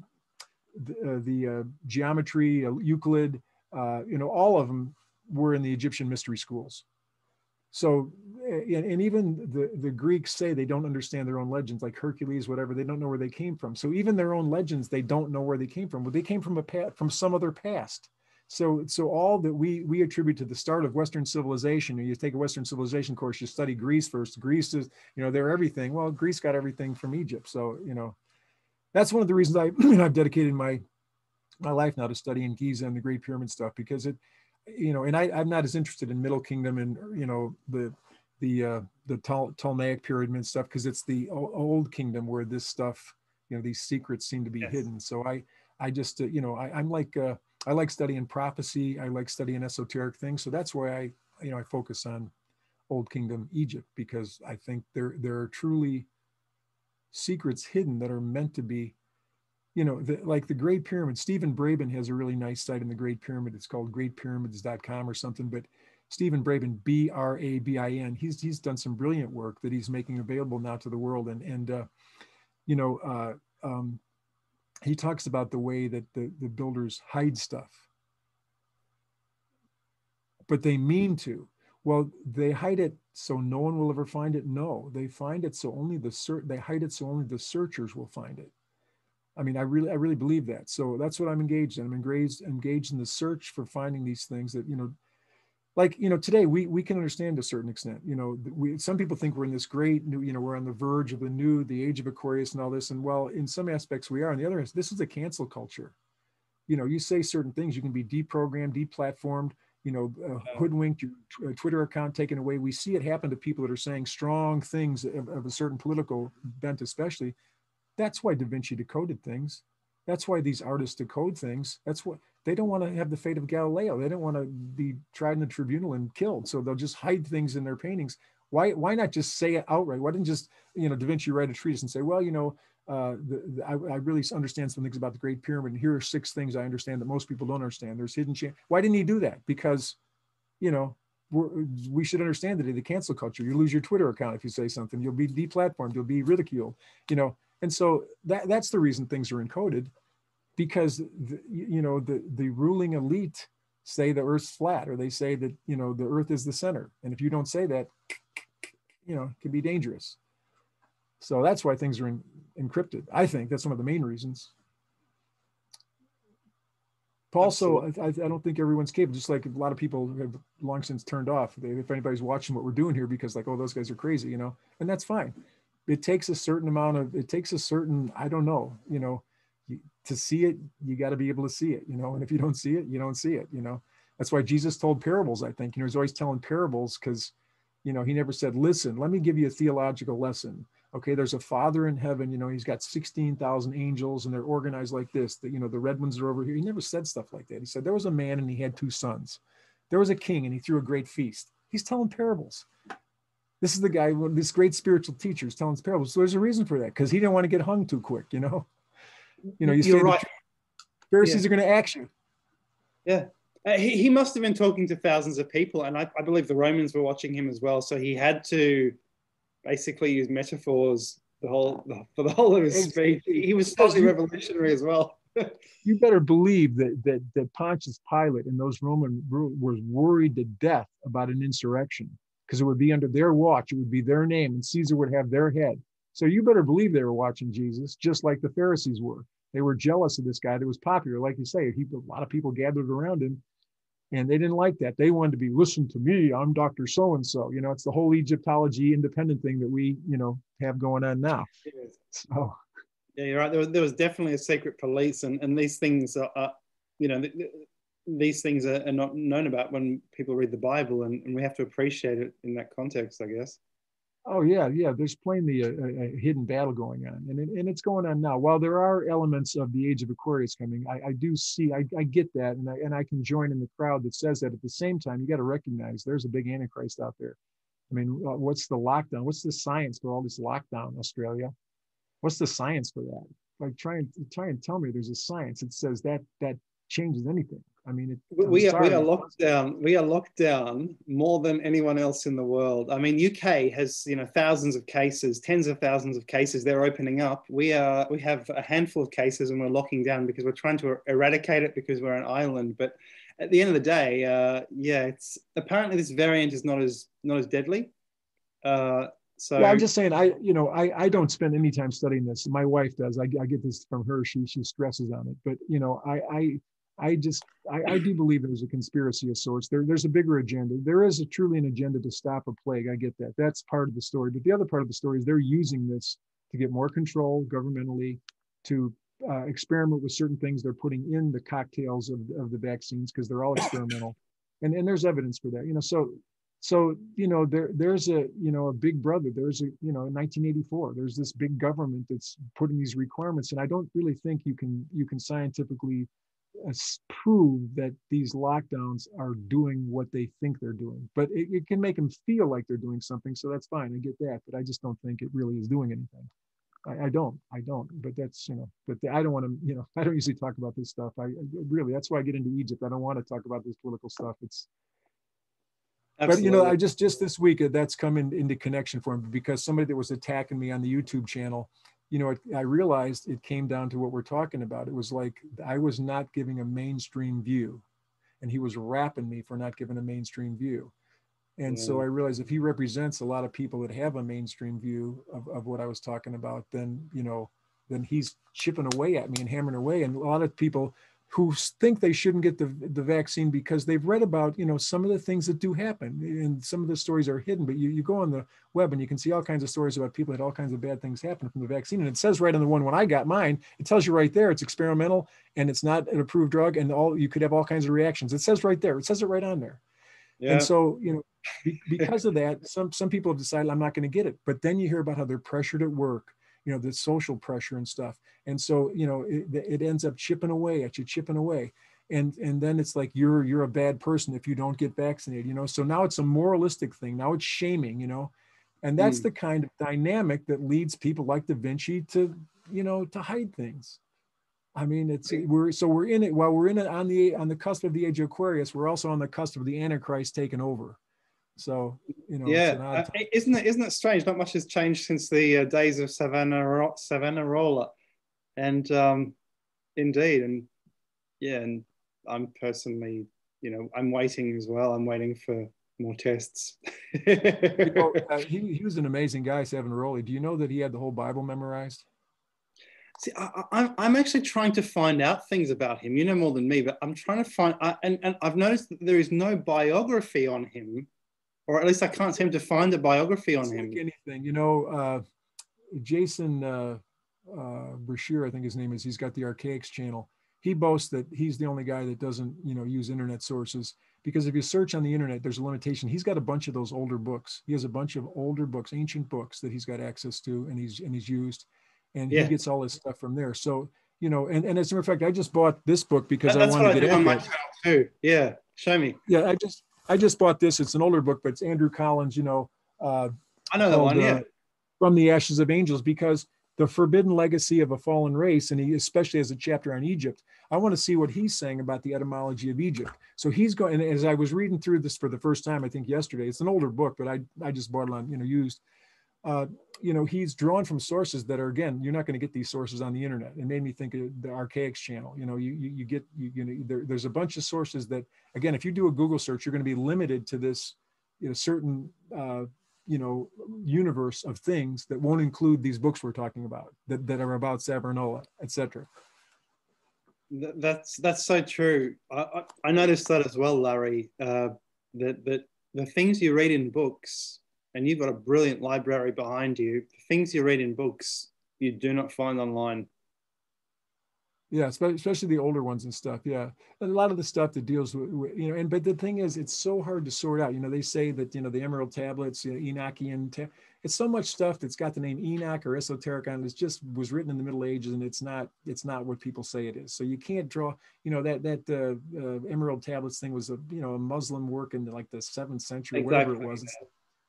the, uh, the uh, geometry, Euclid, uh, you know, all of them were in the Egyptian mystery schools. So, and, and, even the, the Greeks say they don't understand their own legends, like Hercules, whatever. They don't know where they came from. So even their own legends, they don't know where they came from. Well, they came from a past, from some other past. So, so all that we we attribute to the start of Western civilization. You take a Western civilization course, you study Greece first. Greece is, you know, they're everything. Well, Greece got everything from Egypt. So, you know, that's one of the reasons I I've dedicated my my life now to studying Giza and the Great Pyramid stuff because it, you know, and I, I'm not as interested in Middle Kingdom and you know the the uh, the Ptolemaic pyramid stuff because it's the old kingdom where this stuff, you know, these secrets seem to be yes. hidden. So I I just uh, you know I, I'm like uh, I like studying prophecy. I like studying esoteric things. So that's why I you know I focus on Old Kingdom Egypt because I think there there are truly secrets hidden that are meant to be you know, the, like the Great Pyramid, Stephen Brabin has a really nice site in the Great Pyramid. It's called greatpyramids.com or something. But Stephen Brabin, B R A B I N, he's he's done some brilliant work that he's making available now to the world. And and uh, you know, uh, um, he talks about the way that the, the builders hide stuff, but they mean to. Well, they hide it so no one will ever find it. No, they find it so only the cert. They hide it so only the searchers will find it. I mean, I really, I really believe that. So that's what I'm engaged in. I'm engaged, engaged in the search for finding these things that, you know, like, you know, today we, we can understand to a certain extent, you know, we, some people think we're in this great new, you know, we're on the verge of the new, the age of Aquarius and all this. And well, in some aspects we are. On the other hand, this is a cancel culture. You know, you say certain things, you can be deprogrammed, deplatformed, you know, uh, hoodwinked, your uh, Twitter account taken away. We see it happen to people that are saying strong things of, of a certain political bent, especially that's why Da Vinci decoded things. That's why these artists decode things. That's what they don't want to have the fate of Galileo. They don't want to be tried in the tribunal and killed. So they'll just hide things in their paintings. Why, why not just say it outright? Why didn't just, you know, Da Vinci write a treatise and say, well, you know, uh, the, the, I, I, really understand some things about the Great Pyramid. And here are six things I understand that most people don't understand. There's hidden. Why didn't he do that? Because, you know, we should understand that in the cancel culture, you lose your Twitter account if you say something. You'll be deplatformed. You'll be ridiculed. You know, and so that, that's the reason things are encoded because, the, you know, the, the ruling elite say the earth's flat or they say that, you know, the earth is the center. And if you don't say that, you know, it can be dangerous. So that's why things are in, encrypted. I think that's one of the main reasons. Also, I, I, don't think everyone's capable. Just like a lot of people have long since turned off. If anybody's watching what we're doing here, because like, oh, those guys are crazy, you know, and that's fine it takes a certain amount of it takes a certain i don't know you know to see it you got to be able to see it you know and if you don't see it you don't see it you know. That's why jesus told parables i think. You know he's always telling parables because you know he never said listen let me give you a theological lesson. Okay there's a father in heaven you know he's got 16,000 angels and they're organized like this that you know the red ones are over here. He never said stuff like that. He said there was a man and he had two sons. There was a king and he threw a great feast. He's telling parables. This is the guy, this great spiritual teacher is telling us parables. So there's a reason for that because he didn't want to get hung too quick, you know. You know, you You're say right. Pharisees yeah. are going to act you. Yeah. Uh, he, he must have been talking to thousands of people, and I, I believe the Romans were watching him as well. So he had to basically use metaphors the whole the, for the whole of his speech. He was totally revolutionary as well. you better believe that, that that Pontius Pilate and those Roman were worried to death about an insurrection because it would be under their watch, it would be their name, and Caesar would have their head. So you better believe they were watching Jesus, just like the Pharisees were. They were jealous of this guy that was popular. Like you say, he, a lot of people gathered around him and they didn't like that. They wanted to be, listen to me, I'm Dr. So and so. You know, it's the whole Egyptology independent thing that we, you know, have going on now. So, yeah, you're right. There was, there was definitely a secret police, and, and these things are, are you know, these things are, are, not known about when people read the Bible, and, and, we have to appreciate it in that context, I guess. Oh yeah, yeah. There's plainly a, a hidden battle going on, and it, and it's going on now. While there are elements of the age of Aquarius coming, I, I do see, I, I get that, and I and I can join in the crowd that says that. At the same time, you got to recognize there's a big antichrist out there. I mean, uh, what's the lockdown? What's the science for all this lockdown, Australia? What's the science for that? Like, try and try and tell me there's a science that says that that changes anything. I mean, it, we are, we are locked down. We are locked down more than anyone else in the world. I mean, UK has you know thousands of cases, tens of thousands of cases. They're opening up. We are we have a handful of cases, and we're locking down because we're trying to eradicate it because we're an island. But at the end of the day, uh, yeah, it's apparently this variant is not as not as deadly. Uh, so yeah, I'm just saying, I you know, I I don't spend any time studying this. My wife does. I, I get this from her. She she stresses on it. But you know, I I I just I, I do believe there's a conspiracy of sorts. There there's a bigger agenda. There is a truly an agenda to stop a plague. I get that. That's part of the story. But the other part of the story is they're using this to get more control governmentally, to uh, experiment with certain things they're putting in the cocktails of, of the vaccines because they're all experimental and, and there's evidence for that you know so so you know there there's a you know a big brother there's a you know in 1984 there's this big government that's putting these requirements and i don't really think you can you can scientifically prove that these lockdowns are doing what they think they're doing but it, it can make them feel like they're doing something so that's fine i get that but i just don't think it really is doing anything I, I don't, I don't, but that's, you know, but the, I don't want to, you know, I don't usually talk about this stuff. I really, that's why I get into Egypt. I don't want to talk about this political stuff. It's, Absolutely. But you know, I just just this week uh, that's come in, into connection for me because somebody that was attacking me on the YouTube channel, you know, it, I realized it came down to what we're talking about. It was like I was not giving a mainstream view, and he was rapping me for not giving a mainstream view. And so mm. I realized if he represents a lot of people that have a mainstream view of, of what I was talking about, then you know, then he's chipping away at me and hammering away. And a lot of people who think they shouldn't get the, the vaccine because they've read about you know some of the things that do happen and some of the stories are hidden but you, you go on the web and you can see all kinds of stories about people that all kinds of bad things happen from the vaccine and it says right on the one when i got mine it tells you right there it's experimental and it's not an approved drug and all you could have all kinds of reactions it says right there it says it right on there yeah. and so you know because of that some some people have decided i'm not going to get it but then you hear about how they're pressured at work you know the social pressure and stuff. And so you know it, it ends up chipping away at you chipping away. And and then it's like you're you're a bad person if you don't get vaccinated you know? So now it's a moralistic thing. Now it's shaming you know? And that's mm. the kind of dynamic that leads people like da vinci to you know to hide things. I mean it's we're so we're in it while we're in it on the on the cusp of the age of aquarius we're also on the cusp of the antichrist taking over so you know, yeah, uh, isn't it isn't it strange? Not much has changed since the uh, days of Savannah Savonarola, and um, indeed, and yeah, and I'm personally, you know, I'm waiting as well. I'm waiting for more tests. you know, uh, he, he was an amazing guy, Savonarola. Do you know that he had the whole Bible memorized? See, I, am I'm actually trying to find out things about him. You know more than me, but I'm trying to find, I, and, and I've noticed that there is no biography on him or at least I can't seem to find a biography on him. Like anything, you know, uh, Jason uh, uh, Breshear, I think his name is. He's got the Archaix channel. He boasts that he's the only guy that doesn't, you know, use internet sources because if you search on the internet, there's a limitation. He's got a bunch of those older books. He has a bunch of older books, ancient books that he's got access to, and he's and he's used, and yeah. he gets all his stuff from there. So you know, and, and as a matter of fact, I just bought this book because I wanted to get it. That's what I do on my channel too. Yeah, show me. Yeah, I just I just bought this. It's an older book, but it's Andrew Collins. You know, uh, I know that one. Yeah, uh, from the Ashes of Angels, because the forbidden legacy of a fallen race, and he especially has a chapter on Egypt. I want to see what he's saying about the etymology of Egypt. So he's going. And as I was reading through this for the first time, I think yesterday, it's an older book, but I I just bought it on you know used. Uh, you know, he's drawn from sources that are again, you're not going to get these sources on the internet. It made me think of the Archaix channel. You know, you you, you get you, you know there, there's a bunch of sources that again, if you do a Google search, you're going to be limited to this, you know, certain uh, you know universe of things that won't include these books we're talking about that, that are about Savonarola, etc. That's that's so true. I, I noticed that as well, Larry. Uh, that that the things you read in books and you've got a brilliant library behind you. Things you read in books, you do not find online. Yeah, especially the older ones and stuff. Yeah, and a lot of the stuff that deals with, you know, and but the thing is, it's so hard to sort out. You know, they say that you know the Emerald tablets, you know, Enochian. Ta- it's so much stuff that's got the name Enoch or esoteric on it. It just was written in the Middle Ages, and it's not it's not what people say it is. So you can't draw. You know that that uh, uh, Emerald tablets thing was a you know a Muslim work in like the seventh century, exactly. whatever it was. It's,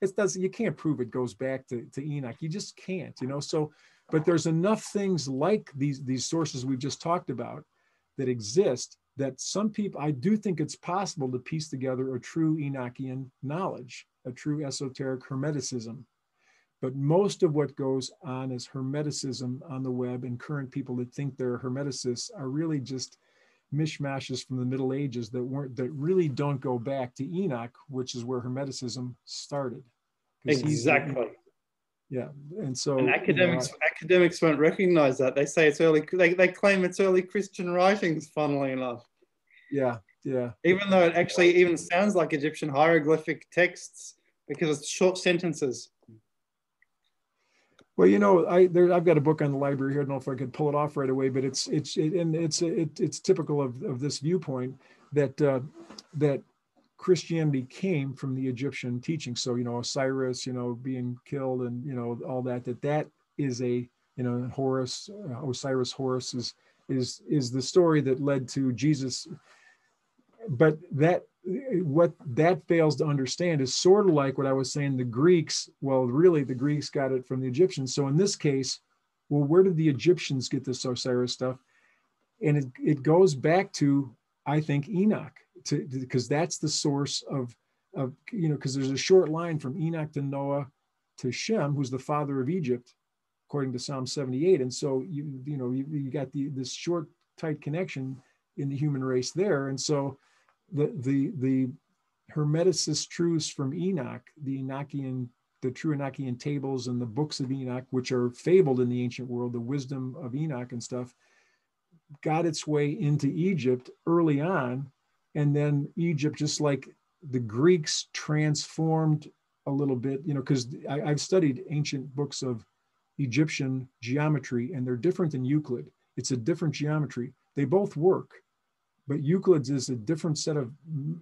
it does you can't prove it goes back to, to enoch you just can't you know so but there's enough things like these these sources we've just talked about that exist that some people, I do think it's possible to piece together a true Enochian knowledge, a true esoteric Hermeticism. But most of what goes on as Hermeticism on the web and current people that think they're Hermeticists are really just mishmashes from the Middle Ages that weren't that really don't go back to Enoch, which is where Hermeticism started. Exactly. Yeah, and so and academics you know, academics won't recognize that. They say it's early. They, they claim it's early Christian writings. Funnily enough. Yeah, yeah. Even though it actually even sounds like Egyptian hieroglyphic texts because it's short sentences. Well, you know, I there I've got a book on the library here. I don't know if I could pull it off right away, but it's it's it, and it's it, it's typical of, of this viewpoint that uh, that Christianity came from the Egyptian teaching. So you know, Osiris, you know, being killed, and you know all that. That that is a you know Horus, uh, Osiris Horus is is is the story that led to Jesus. But that what that fails to understand is sort of like what I was saying. The Greeks, well, really, the Greeks got it from the Egyptians. So in this case, well, where did the Egyptians get this Osiris stuff? And it, it goes back to, I think, Enoch, because that's the source of of you know because there's a short line from Enoch to Noah to Shem, who's the father of Egypt, according to Psalm 78. And so you you know you, you got the this short tight connection in the human race there, and so the the the Hermeticist truths from Enoch, the Enochian, the true Enochian tables and the books of Enoch, which are fabled in the ancient world, the wisdom of Enoch and stuff, got its way into Egypt early on. And then Egypt, just like the Greeks transformed a little bit, you know, because I've studied ancient books of Egyptian geometry and they're different than Euclid. It's a different geometry. They both work but Euclid's is a different set of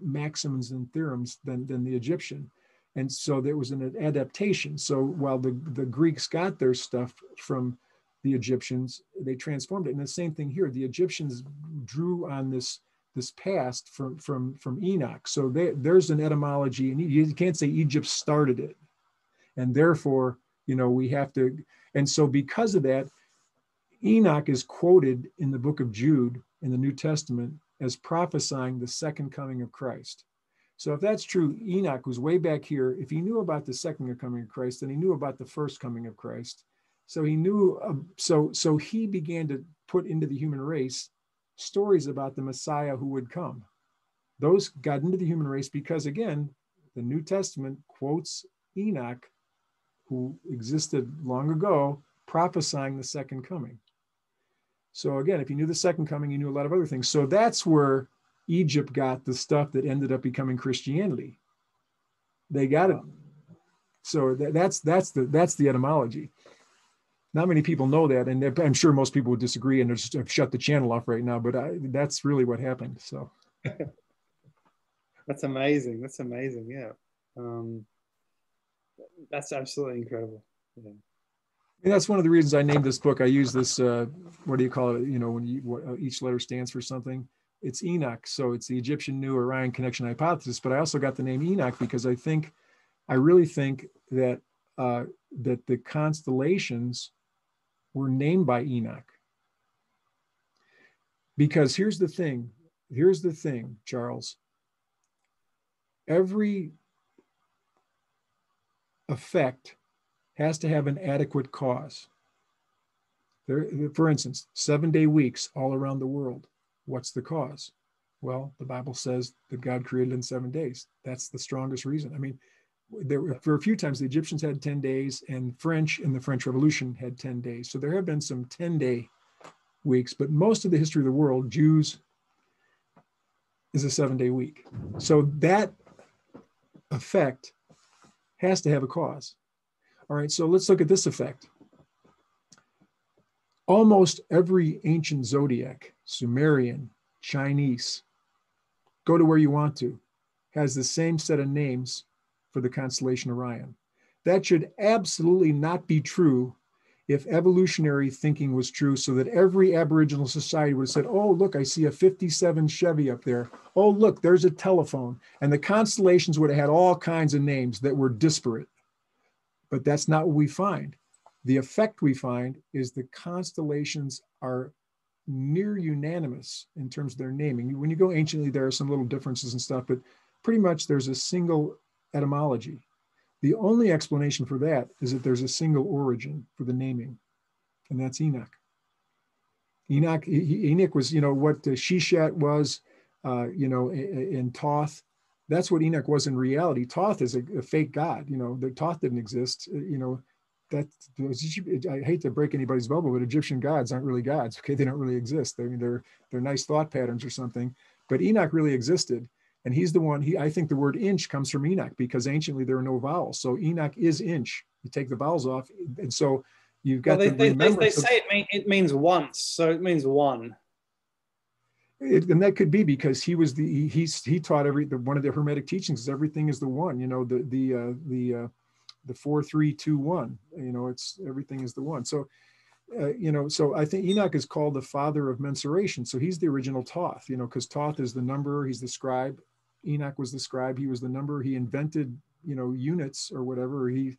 maxims and theorems than, than the Egyptian. And so there was an adaptation. So while the, the Greeks got their stuff from the Egyptians, they transformed it. And the same thing here, the Egyptians drew on this this past from from from Enoch. So they, there's an etymology, and you can't say Egypt started it, and therefore you know we have to. And so because of that, Enoch is quoted in the book of Jude in the New Testament as prophesying the second coming of Christ. So if that's true, Enoch was way back here. If he knew about the second coming of Christ, then he knew about the first coming of Christ. So he knew. Um, so so he began to put into the human race stories about the Messiah who would come. Those got into the human race because again, the New Testament quotes Enoch, who existed long ago, prophesying the second coming. So again, if you knew the second coming, you knew a lot of other things. So that's where Egypt got the stuff that ended up becoming Christianity. They got it. So that, that's that's the that's the etymology. Not many people know that, and I'm sure most people would disagree and just have shut the channel off right now. But I, that's really what happened. So that's amazing. That's amazing. Yeah, um, that's absolutely incredible. Yeah. And that's one of the reasons I named this book. I use this, uh, what do you call it? You know, when you, what, uh, each letter stands for something. It's Enoch. So it's the Egyptian New Orion Connection Hypothesis. But I also got the name Enoch because I think, I really think that, uh, that the constellations were named by Enoch. Because here's the thing, here's the thing, Charles. Every effect has to have an adequate cause. There, for instance, seven day weeks all around the world. What's the cause? Well, the Bible says that God created in seven days. That's the strongest reason. I mean, there were for a few times the Egyptians had 10 days and French in the French Revolution had 10 days. So there have been some 10 day weeks, but most of the history of the world, Jews is a seven day week. So that effect has to have a cause. All right, so let's look at this effect. Almost every ancient zodiac, Sumerian, Chinese, go to where you want to, has the same set of names for the constellation Orion. That should absolutely not be true if evolutionary thinking was true, so that every Aboriginal society would have said, Oh, look, I see a 57 Chevy up there. Oh, look, there's a telephone. And the constellations would have had all kinds of names that were disparate. But that's not what we find. The effect we find is the constellations are near unanimous in terms of their naming. When you go anciently, there are some little differences and stuff, but pretty much there's a single etymology. The only explanation for that is that there's a single origin for the naming, and that's Enoch. Enoch, Enoch was, you know, what Sheshet was, uh, you know, in Thoth. That's what Enoch was in reality. Thoth is a, a fake god. You know, the Thoth didn't exist. Uh, you know, that I hate to break anybody's bubble, but Egyptian gods aren't really gods. Okay, they don't really exist. I mean, they're they're nice thought patterns or something. But Enoch really existed, and he's the one. He I think the word inch comes from Enoch because anciently there are no vowels. So Enoch is inch. You take the vowels off, and so you've got. Well, they, the they, they, they say it, mean, it means once, so it means one. It, and that could be because he was the he he's, he taught every the, one of the hermetic teachings is everything is the one you know the the uh, the uh, the four three two one you know it's everything is the one so uh, you know so i think enoch is called the father of mensuration so he's the original Thoth you know because Thoth is the number he's the scribe enoch was the scribe. He was the number. He invented you know units or whatever. He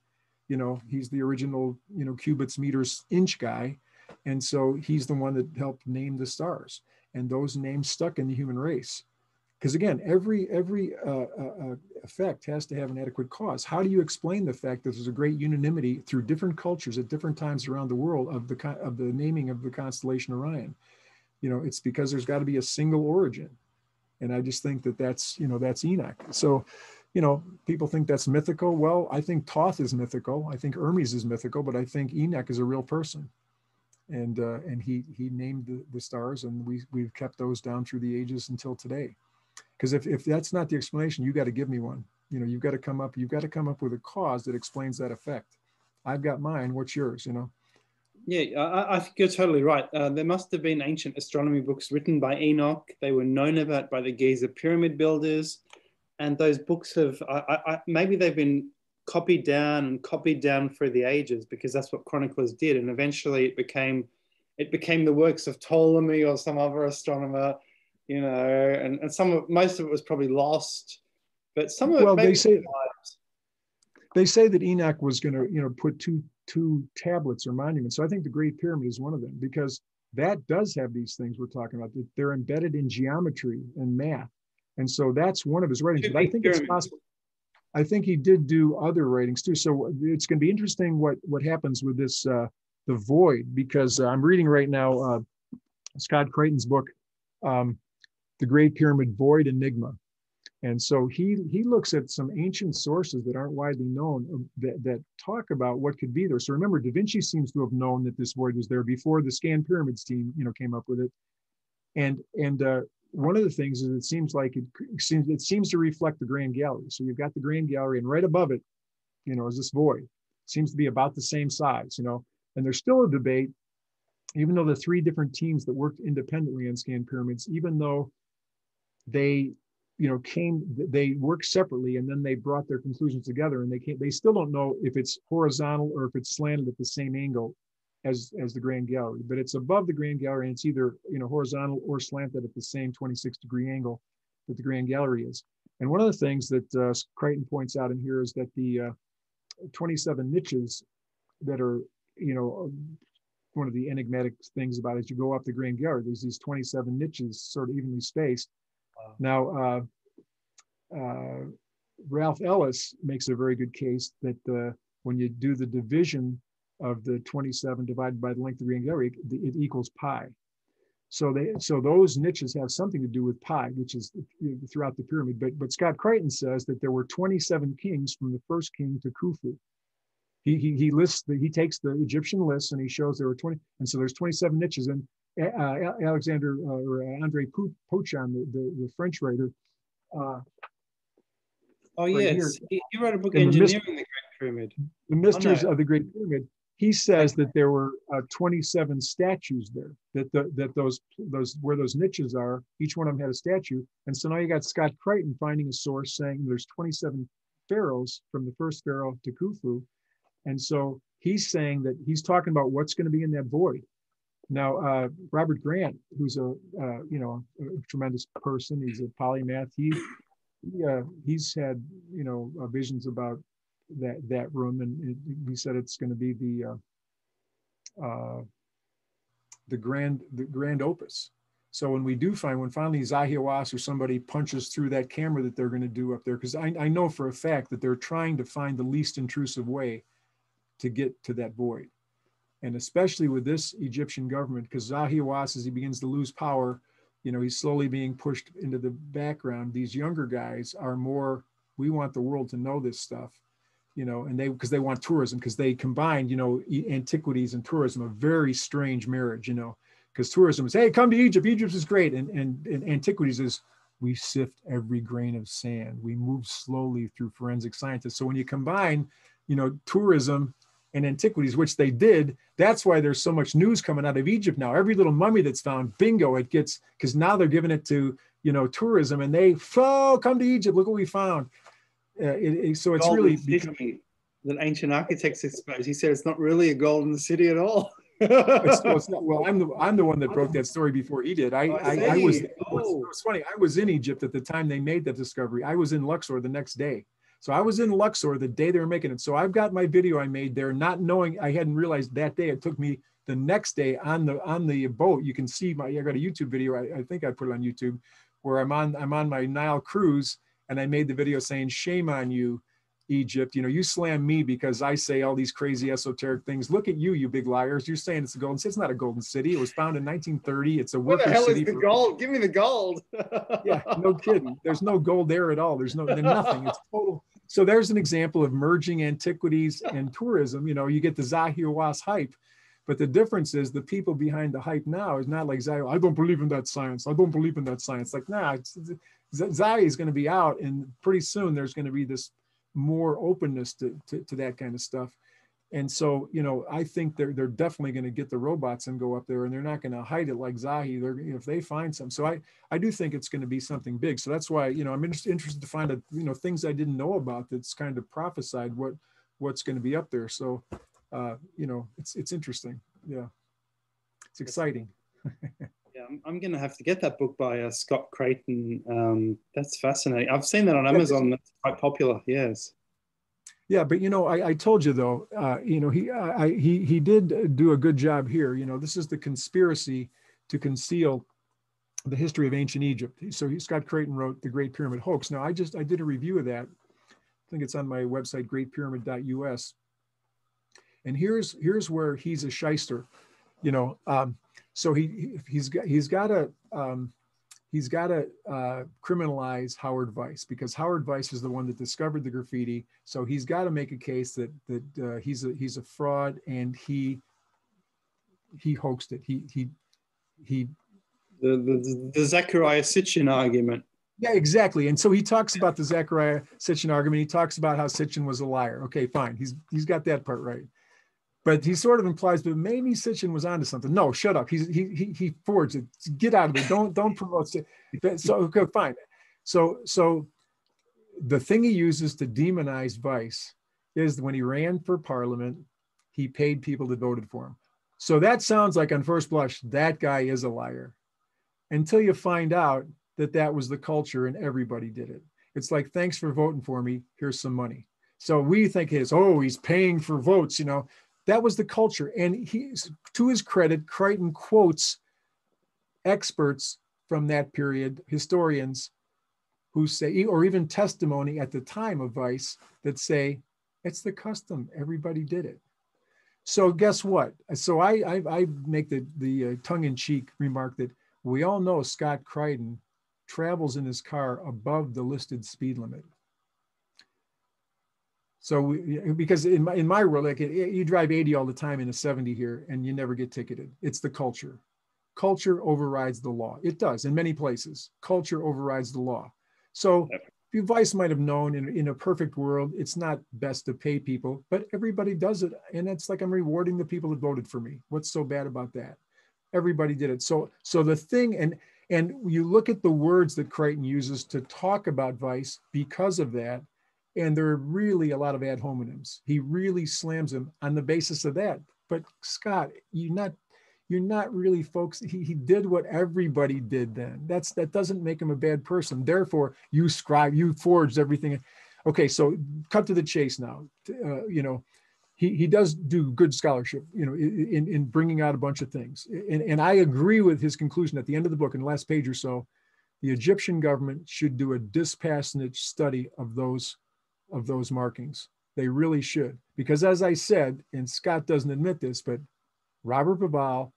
you know he's the original you know cubits meters inch guy. And so he's the one that helped name the stars. And those names stuck in the human race. Because again every every uh, uh, uh, effect has to have an adequate cause. How do you explain the fact that there's a great unanimity through different cultures at different times around the world of the of the naming of the constellation orion? You know it's because there's got to be a single origin and i just think that that's you know that's enoch. So you know people think that's mythical. Well i think Thoth is mythical. I think hermes is mythical but i think enoch is a real person. And uh, and he he named the, the stars and we we've kept those down through the ages until today. Because if, if that's not the explanation you got to give me one. You know you've got to come up you've got to come up with a cause that explains that effect. I've got mine. What's yours? You know yeah i, I think you're totally right. Uh, there must have been ancient astronomy books written by enoch. They were known about by the giza pyramid builders. And those books have I, I, maybe they've been copied down and copied down for the ages because that's what chroniclers did. And eventually it became it became the works of ptolemy or some other astronomer you know, and, and some of most of it was probably lost, but some of well, it. Well, they say they say that Enoch was going to, you know, put two two tablets or monuments. So I think the Great Pyramid is one of them because that does have these things we're talking about. They're embedded in geometry and math, and so that's one of his writings. But I think it's possible. I think he did do other writings too. So it's going to be interesting what what happens with this uh, the void because uh, I'm reading right now uh, Scott Creighton's book. Um, the Great Pyramid Void Enigma. And so he he looks at some ancient sources that aren't widely known um, that, that talk about what could be there. So remember, Da Vinci seems to have known that this void was there before the Scan Pyramids team, you know, came up with it. And and uh, one of the things is it seems like it seems it seems to reflect the Grand Gallery. So you've got the Grand Gallery, and right above it, you know, is this void. It seems to be about the same size, you know. And there's still a debate, even though the three different teams that worked independently on Scan Pyramids, even though they you know came they worked separately and then they brought their conclusions together and they came they still don't know if it's horizontal or if it's slanted at the same angle as as the grand gallery but it's above the grand gallery and it's either you know horizontal or slanted at the same 26 degree angle that the grand gallery is. And one of the things that uh, Creighton points out in here is that the uh, 27 niches that are you know one of the enigmatic things about it, as you go up the grand gallery there's these 27 niches sort of evenly spaced now, uh, uh, Ralph Ellis makes a very good case that uh, when you do the division of the 27 divided by the length of the Grand Gallery, it equals pi. So they, so those niches have something to do with pi, which is throughout the pyramid. But but Scott Creighton says that there were 27 kings from the first king to Khufu. He he, he lists the, he takes the Egyptian lists and he shows there were 20, and so there's 27 niches. And Alexander uh, or Andre Pochan, the, the, the, French writer. Uh, oh right yes, he, he, wrote a book, Engineering the, the, Great Pyramid. The Mysteries of the Great Pyramid. He says that there were uh, 27 statues there. That the, that those those where those niches are, each one of them had a statue. And so now you got Scott Creighton finding a source saying there's 27 pharaohs from the first pharaoh to Khufu, and so he's saying that he's talking about what's going to be in that void now, uh, Robert Grant, who's a uh, you know a tremendous person, he's a polymath. He, he uh, he's had you know uh, visions about that that room, and it, he said it's going to be the uh, uh, the grand the grand opus. So when we do find when finally Zahi Hawass or somebody punches through that camera that they're going to do up there, because I, I know for a fact that they're trying to find the least intrusive way to get to that void. And especially with this Egyptian government, because Zahi Hawass, as he begins to lose power, you know, he's slowly being pushed into the background. These younger guys are more, we want the world to know this stuff, you know, and they, because they want tourism, because they combine, you know, antiquities and tourism, a very strange marriage, you know, because tourism is, hey, come to Egypt. Egypt is great. And, and, and antiquities is, we sift every grain of sand. We move slowly through forensic scientists. So when you combine, you know, tourism and antiquities, which they did. That's why there's so much news coming out of Egypt now. Every little mummy that's found, bingo, it gets because now they're giving it to you know tourism, and they oh come to Egypt, look what we found. Uh, it, it, so it's really becoming, that ancient architects exposed. He said it's not really a golden city at all. it's, it's not, well, I'm the I'm the one that broke that story before he did. I oh, I, I, was. Oh. It was funny. I was in Egypt at the time they made that discovery. I was in Luxor the next day. So I was in Luxor the day they were making it. So I've got my video I made there, not knowing I hadn't realized that day. It took me the next day on the on the boat. You can see my I got a YouTube video. I, I think I put it on YouTube where I'm on I'm on my Nile cruise and I made the video saying, Shame on you, Egypt. You know, you slam me because I say all these crazy esoteric things. Look at you, you big liars. You're saying it's a golden city. It's not a golden city. It was found in 1930. It's a worker city. What the hell is the for, gold? Give me the gold. yeah, no kidding. There's no gold there at all. There's no there's nothing. It's total so there's an example of merging antiquities and tourism. You know, you get the Zahi Hawass hype, but the difference is the people behind the hype now is not like Zahi. I don't believe in that science. I don't believe in that science. Like, nah, Zahi is going to be out, and pretty soon there's going to be this more openness to, to, to that kind of stuff. And so, you know, I think they're they're definitely going to get the robots and go up there, and they're not going to hide it like Zahi. They're if they find some. So I I do think it's going to be something big. So that's why you know I'm interested interested to find out you know things I didn't know about that's kind of prophesied what what's going to be up there. So uh, you know it's it's interesting. Yeah, it's exciting. yeah, I'm, I'm going to have to get that book by uh, Scott Creighton. Um, that's fascinating. I've seen that on Amazon. That's quite popular. Yes. Yeah, but you know, I, I told you though, uh, you know, he I, he he did do a good job here. You know, this is the conspiracy to conceal the history of ancient Egypt. So he, Scott Creighton wrote the Great Pyramid Hoax. Now, I just I did a review of that. I think it's on my website, greatpyramid.us. And here's here's where he's a shyster. You know, um, so he he's got he's got a um, he's got to uh, criminalize Howard Vyse because Howard Vyse is the one that discovered the graffiti. So he's got to make a case that that uh, he's a he's a fraud and he he hoaxed it. He he he. The the, the Zecharia Sitchin argument. Yeah, exactly. And so he talks about the Zecharia Sitchin argument. He talks about how Sitchin was a liar. Okay, fine. He's he's got that part right but he sort of implies, but maybe Sitchin was onto something. No, shut up. He's he he he forged it. Get out of it. Don't don't promote it. So okay, fine. So so the thing he uses to demonize Vyse is when he ran for parliament, he paid people that voted for him. So that sounds like on first blush, that guy is a liar. Until you find out that that was the culture and everybody did it. It's like, thanks for voting for me. Here's some money. So we think it's, oh, he's paying for votes, you know that was the culture. And he's to his credit, Creighton quotes experts from that period, historians who say, or even testimony at the time of Vyse that say, it's the custom, everybody did it. So guess what? So I, I, I make the, the uh, tongue-in-cheek remark that we all know Scott Creighton travels in his car above the listed speed limit. So we, because in my, in my world, like you drive 80 all the time in a 70 here and you never get ticketed. It's the culture. Culture overrides the law. It does in many places. Culture overrides the law. So yep. Vyse might have known in, in a perfect world, it's not best to pay people, but everybody does it. And it's like I'm rewarding the people that voted for me. What's so bad about that? Everybody did it. So so the thing, and and you look at the words that Creighton uses to talk about Vyse because of that, and there are really a lot of ad hominems. He really slams him on the basis of that. But Scott, you're not you're not really folks. He, he did what everybody did then. That's that doesn't make him a bad person. Therefore, you scribe, you forged everything. Okay, so cut to the chase now. Uh, you know, he, he does do good scholarship, you know, in, in bringing out a bunch of things. And, and I agree with his conclusion at the end of the book, in the last page or so, the Egyptian government should do a dispassionate study of those of those markings. They really should, because as I said, and Scott doesn't admit this, but Robert Bauval,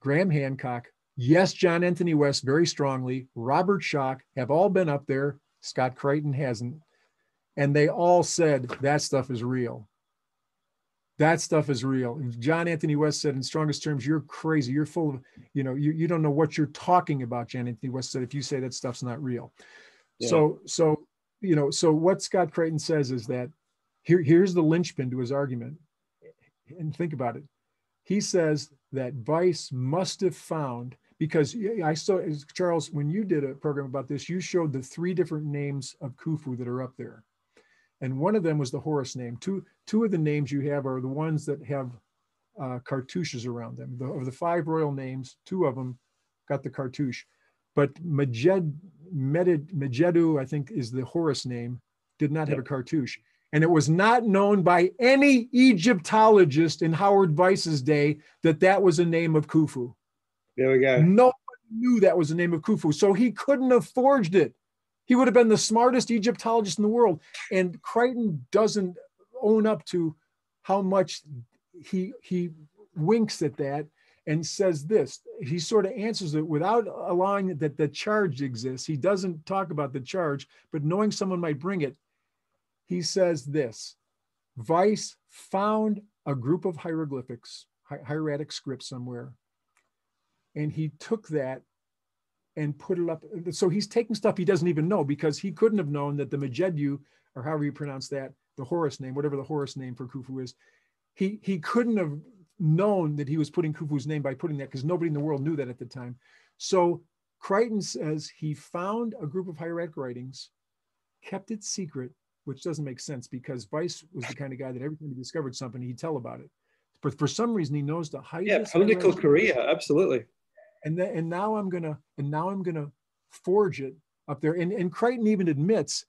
Graham Hancock, yes, John Anthony West very strongly, Robert Schoch have all been up there. Scott Creighton hasn't, and they all said that stuff is real. That stuff is real. John Anthony West said in strongest terms, you're crazy. You're full of, you know, you, you don't know what you're talking about, John Anthony West said, if you say that stuff's not real. Yeah. So, so, you know, so what Scott Creighton says is that here, here's the linchpin to his argument. And think about it. He says that Vyse must have found, because I saw, Charles, when you did a program about this, you showed the three different names of Khufu that are up there and one of them was the Horus name. Two two of the names you have are the ones that have uh, cartouches around them. The, of the five royal names, two of them got the cartouche, but Majed, Medid, Majedu, I think, is the Horus name, did not have a cartouche. And it was not known by any Egyptologist in Howard Vyse's day that that was a name of Khufu. There we go. Nobody knew that was the name of Khufu, so he couldn't have forged it. He would have been the smartest Egyptologist in the world. And Creighton doesn't own up to how much he he winks at that and says this. He sort of answers it without allowing that the charge exists. He doesn't talk about the charge, but knowing someone might bring it, he says this. Vyse found a group of hieroglyphics, hieratic script somewhere, and he took that and put it up. So he's taking stuff he doesn't even know because he couldn't have known that the Majedu, or however you pronounce that, the Horus name, whatever the Horus name for Khufu is, he he couldn't have known that he was putting Khufu's name by putting that because nobody in the world knew that at the time. So Creighton says he found a group of hieratic writings, kept it secret, which doesn't make sense because Vyse was the kind of guy that every time he discovered something, he'd tell about it. But for some reason, he knows to hide. Yeah, political career, absolutely and then and now i'm gonna and now i'm gonna forge it up there and, and Creighton even admits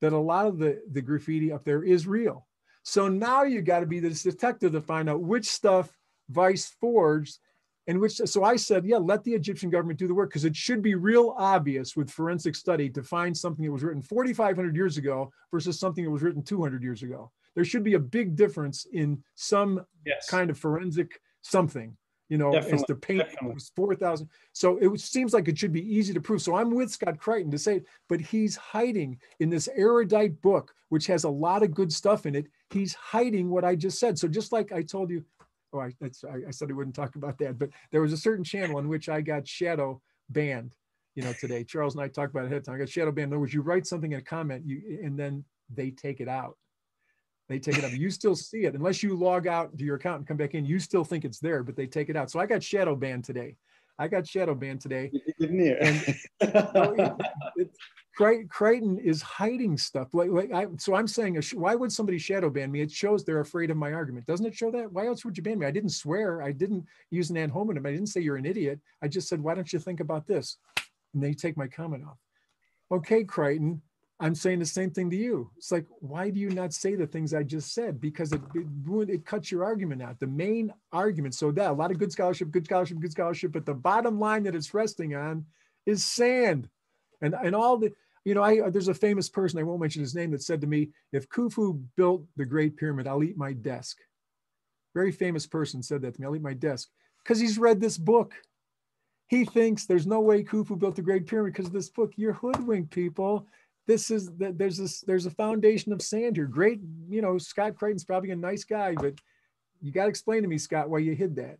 that a lot of the the graffiti up there is real so now you got to be this detective to find out which stuff Vyse forged and which so i said yeah let the egyptian government do the work because it should be real obvious with forensic study to find something that was written 4500 years ago versus something that was written 200 years ago there should be a big difference in some yes. kind of forensic something you know, definitely, as the paint was 4,000. So it seems like it should be easy to prove. So I'm with Scott Creighton to say, but he's hiding in this erudite book, which has a lot of good stuff in it. He's hiding what I just said. So just like I told you, oh, I, I, I said I wouldn't talk about that, but there was a certain channel in which I got shadow banned, you know, today. Charles and I talked about it ahead of time. I got shadow banned. In other words, you write something in a comment, you and then they take it out. They take it up. You still see it unless you log out to your account and come back in. You still think it's there, but they take it out. So I got shadow banned today. I got shadow banned today. And, it, it, Creighton is hiding stuff. Like, like I, so I'm saying, why would somebody shadow ban me? It shows they're afraid of my argument. Doesn't it show that? Why else would you ban me? I didn't swear. I didn't use an ad hominem. I didn't say you're an idiot. I just said, why don't you think about this? And they take my comment off. Okay, Creighton, I'm saying the same thing to you. It's like, why do you not say the things I just said? Because it it, it cuts your argument out. The main argument. So that a lot of good scholarship, good scholarship, good scholarship, but the bottom line that it's resting on is sand, and and all the you know. I uh, there's a famous person I won't mention his name that said to me, if Khufu built the Great Pyramid, I'll eat my desk. Very famous person said that to me. I'll eat my desk because he's read this book. He thinks there's no way Khufu built the Great Pyramid because of this book. You're hoodwinked, people this is that there's this there's a foundation of sand here. Great, you know, Scott Creighton's probably a nice guy, but you got to explain to me, Scott, why you hid that.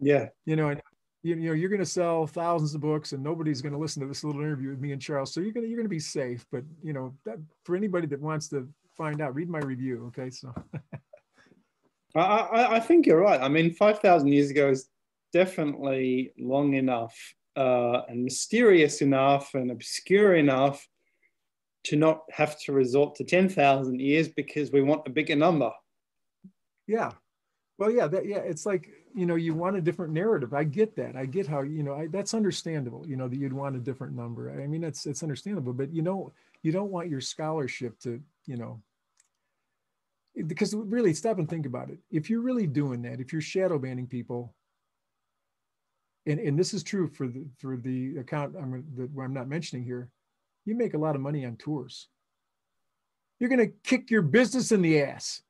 Yeah, you know, and you, you know you're going to sell thousands of books, and nobody's going to listen to this little interview with me and Charles. So you're going to you're going to be safe. But you know, that, for anybody that wants to find out, read my review. Okay, so. I, I, I think you're right. I mean, five thousand years ago is definitely long enough uh, and mysterious enough and obscure enough to not have to resort to 10,000 years because we want a bigger number. Yeah. Well, yeah, that, yeah, it's like, you know, you want a different narrative. I get that. I get how, you know, I, that's understandable, you know, that you'd want a different number. I mean, it's, it's understandable, but you know, you don't want your scholarship to, you know, because really stop and think about it. If you're really doing that, if you're shadow banning people, and, and this is true for the for the account I'm that I'm not mentioning here, you make a lot of money on tours. You're gonna kick your business in the ass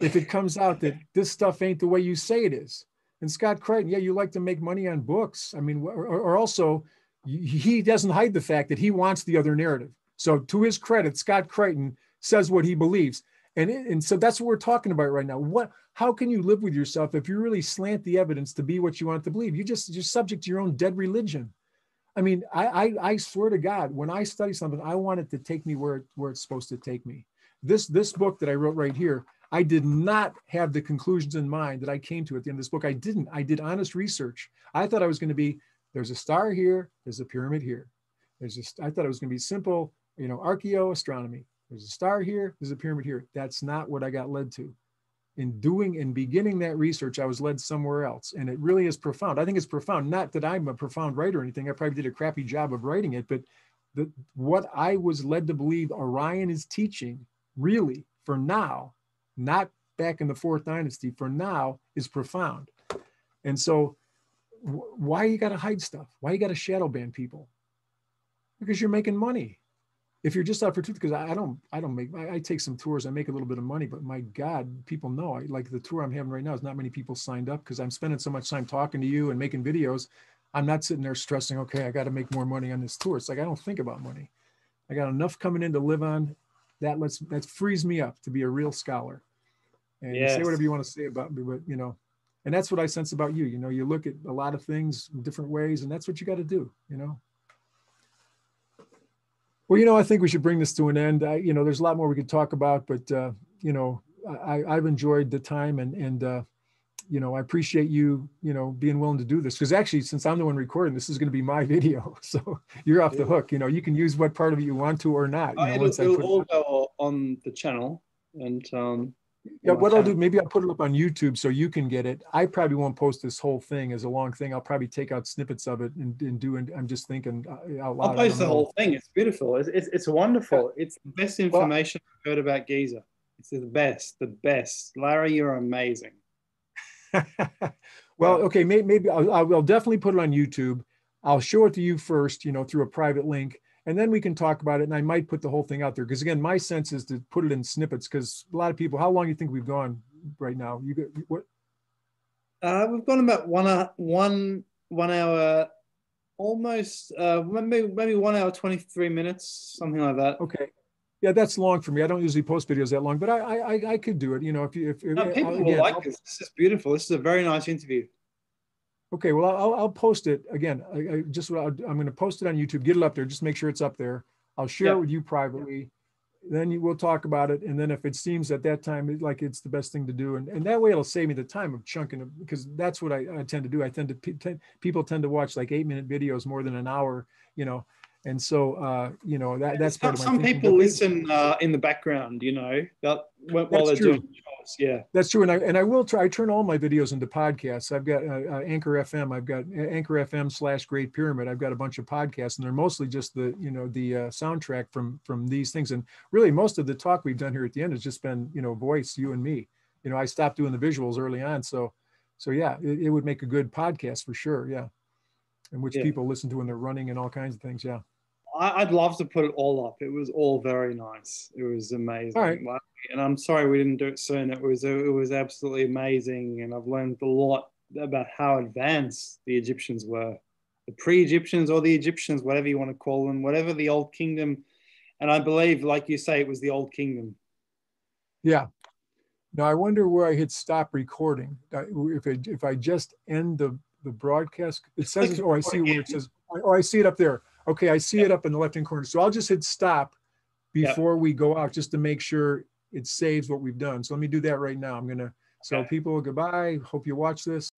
if it comes out that this stuff ain't the way you say it is. And Scott Creighton, yeah, you like to make money on books. I mean, or, or also he doesn't hide the fact that he wants the other narrative. So to his credit, Scott Creighton says what he believes. And, and so that's what we're talking about right now. What, how can you live with yourself if you really slant the evidence to be what you want to believe? You just, you're subject to your own dead religion. I mean, I, I, I swear to God, when I study something, I want it to take me where, where it's supposed to take me. This, this book that I wrote right here, I did not have the conclusions in mind that I came to at the end of this book. I didn't. I did honest research. I thought I was going to be there's a star here, there's a pyramid here. There's just I thought it was going to be simple, you know, archaeoastronomy. There's a star here, there's a pyramid here. That's not what I got led to. In doing and beginning that research, I was led somewhere else. And it really is profound. I think it's profound. Not that I'm a profound writer or anything. I probably did a crappy job of writing it, but the, what I was led to believe Orion is teaching, really, for now, not back in the fourth dynasty, for now, is profound. And so, why you got to hide stuff? Why you got to shadow ban people? Because you're making money if you're just out for truth, because I, I, don't, I don't make, I, I, take some tours, I make a little bit of money, but my God, people know. I like the tour I'm having right now is not many people signed up because I'm spending so much time talking to you and making videos. I'm not sitting there stressing, okay, I got to make more money on this tour. It's like I don't think about money. I got enough coming in to live on. That lets that frees me up to be a real scholar. And yes. say whatever you want to say about me, but you know, and that's what I sense about you. You know, you look at a lot of things in different ways, and that's what you got to do. You know. Well, you know, I think we should bring this to an end. I, you know, there's a lot more we could talk about, but uh, you know, I, I've enjoyed the time and and uh, you know, I appreciate you, you know, being willing to do this because actually, since I'm the one recording, this is going to be my video, so you're off the hook. You know, you can use what part of it you want to or not. You know, it'll, it'll all go on the channel, and um, yeah, what I'll do, maybe I'll put it up on YouTube so you can get it. I probably won't post this whole thing as a long thing. I'll probably take out snippets of it and, and do. And I'm just thinking uh, out loud. I'll post the whole thing. It's beautiful. It's, it's, it's wonderful. Yeah. It's the best information well, I've heard about Giza. It's the best, the best. Larry, you're amazing. well, okay, maybe, maybe I'll, I'll definitely put it on YouTube. I'll show it to you first, you know, through a private link and then we can talk about it. And I might put the whole thing out there because again, my sense is to put it in snippets because a lot of people. How long do you think we've gone right now? You get what? Uh, we've gone about one uh, one one hour, almost uh, maybe maybe one hour twenty three minutes, something like that. Okay. Yeah, that's long for me. I don't usually post videos that long, but I I, I could do it. You know, if you if, no, people again, will like I'll, this. This is beautiful. This is a very nice interview. Okay, well, I'll, I'll post it again. I, I just i am going to post it on YouTube. Get it up there. Just make sure it's up there. I'll share it with you privately. Then you, we'll talk about it. And then if it seems at that time like it's the best thing to do, and, and that way it'll save me the time of chunking it because that's what I, I tend to do. I tend to people tend to watch like eight minute videos more than an hour, you know. And so, uh, you know, that, that's part some. Some people listen uh, in the background, you know, that, while that's they're true. doing yeah, that's true. And I and I will try. I turn all my videos into podcasts. I've got uh, uh, Anchor FM. I've got Anchor FM slash Great Pyramid. I've got a bunch of podcasts, and they're mostly just the you know the uh, soundtrack from from these things. And really, most of the talk we've done here at the end has just been you know voice, you and me. You know, I stopped doing the visuals early on, so so yeah, it, it would make a good podcast for sure. Yeah, and which yeah. people listen to when they're running and all kinds of things. Yeah. I'd love to put it all up. It was all very nice. It was amazing. Right. And I'm sorry we didn't do it soon. It was it was absolutely amazing, and I've learned a lot about how advanced the Egyptians were, the pre-Egyptians or the Egyptians, whatever you want to call them, whatever the old kingdom. And I believe, like you say, it was the old kingdom. Yeah. Now I wonder where I hit stop recording. If I, if I just end the the broadcast, it says, oh, I see where it says, oh, I see it up there. Okay, I see it up in the left-hand corner. So I'll just hit stop before we go out just to make sure it saves what we've done. So let me do that right now. I'm gonna, so people, goodbye. Hope you watch this.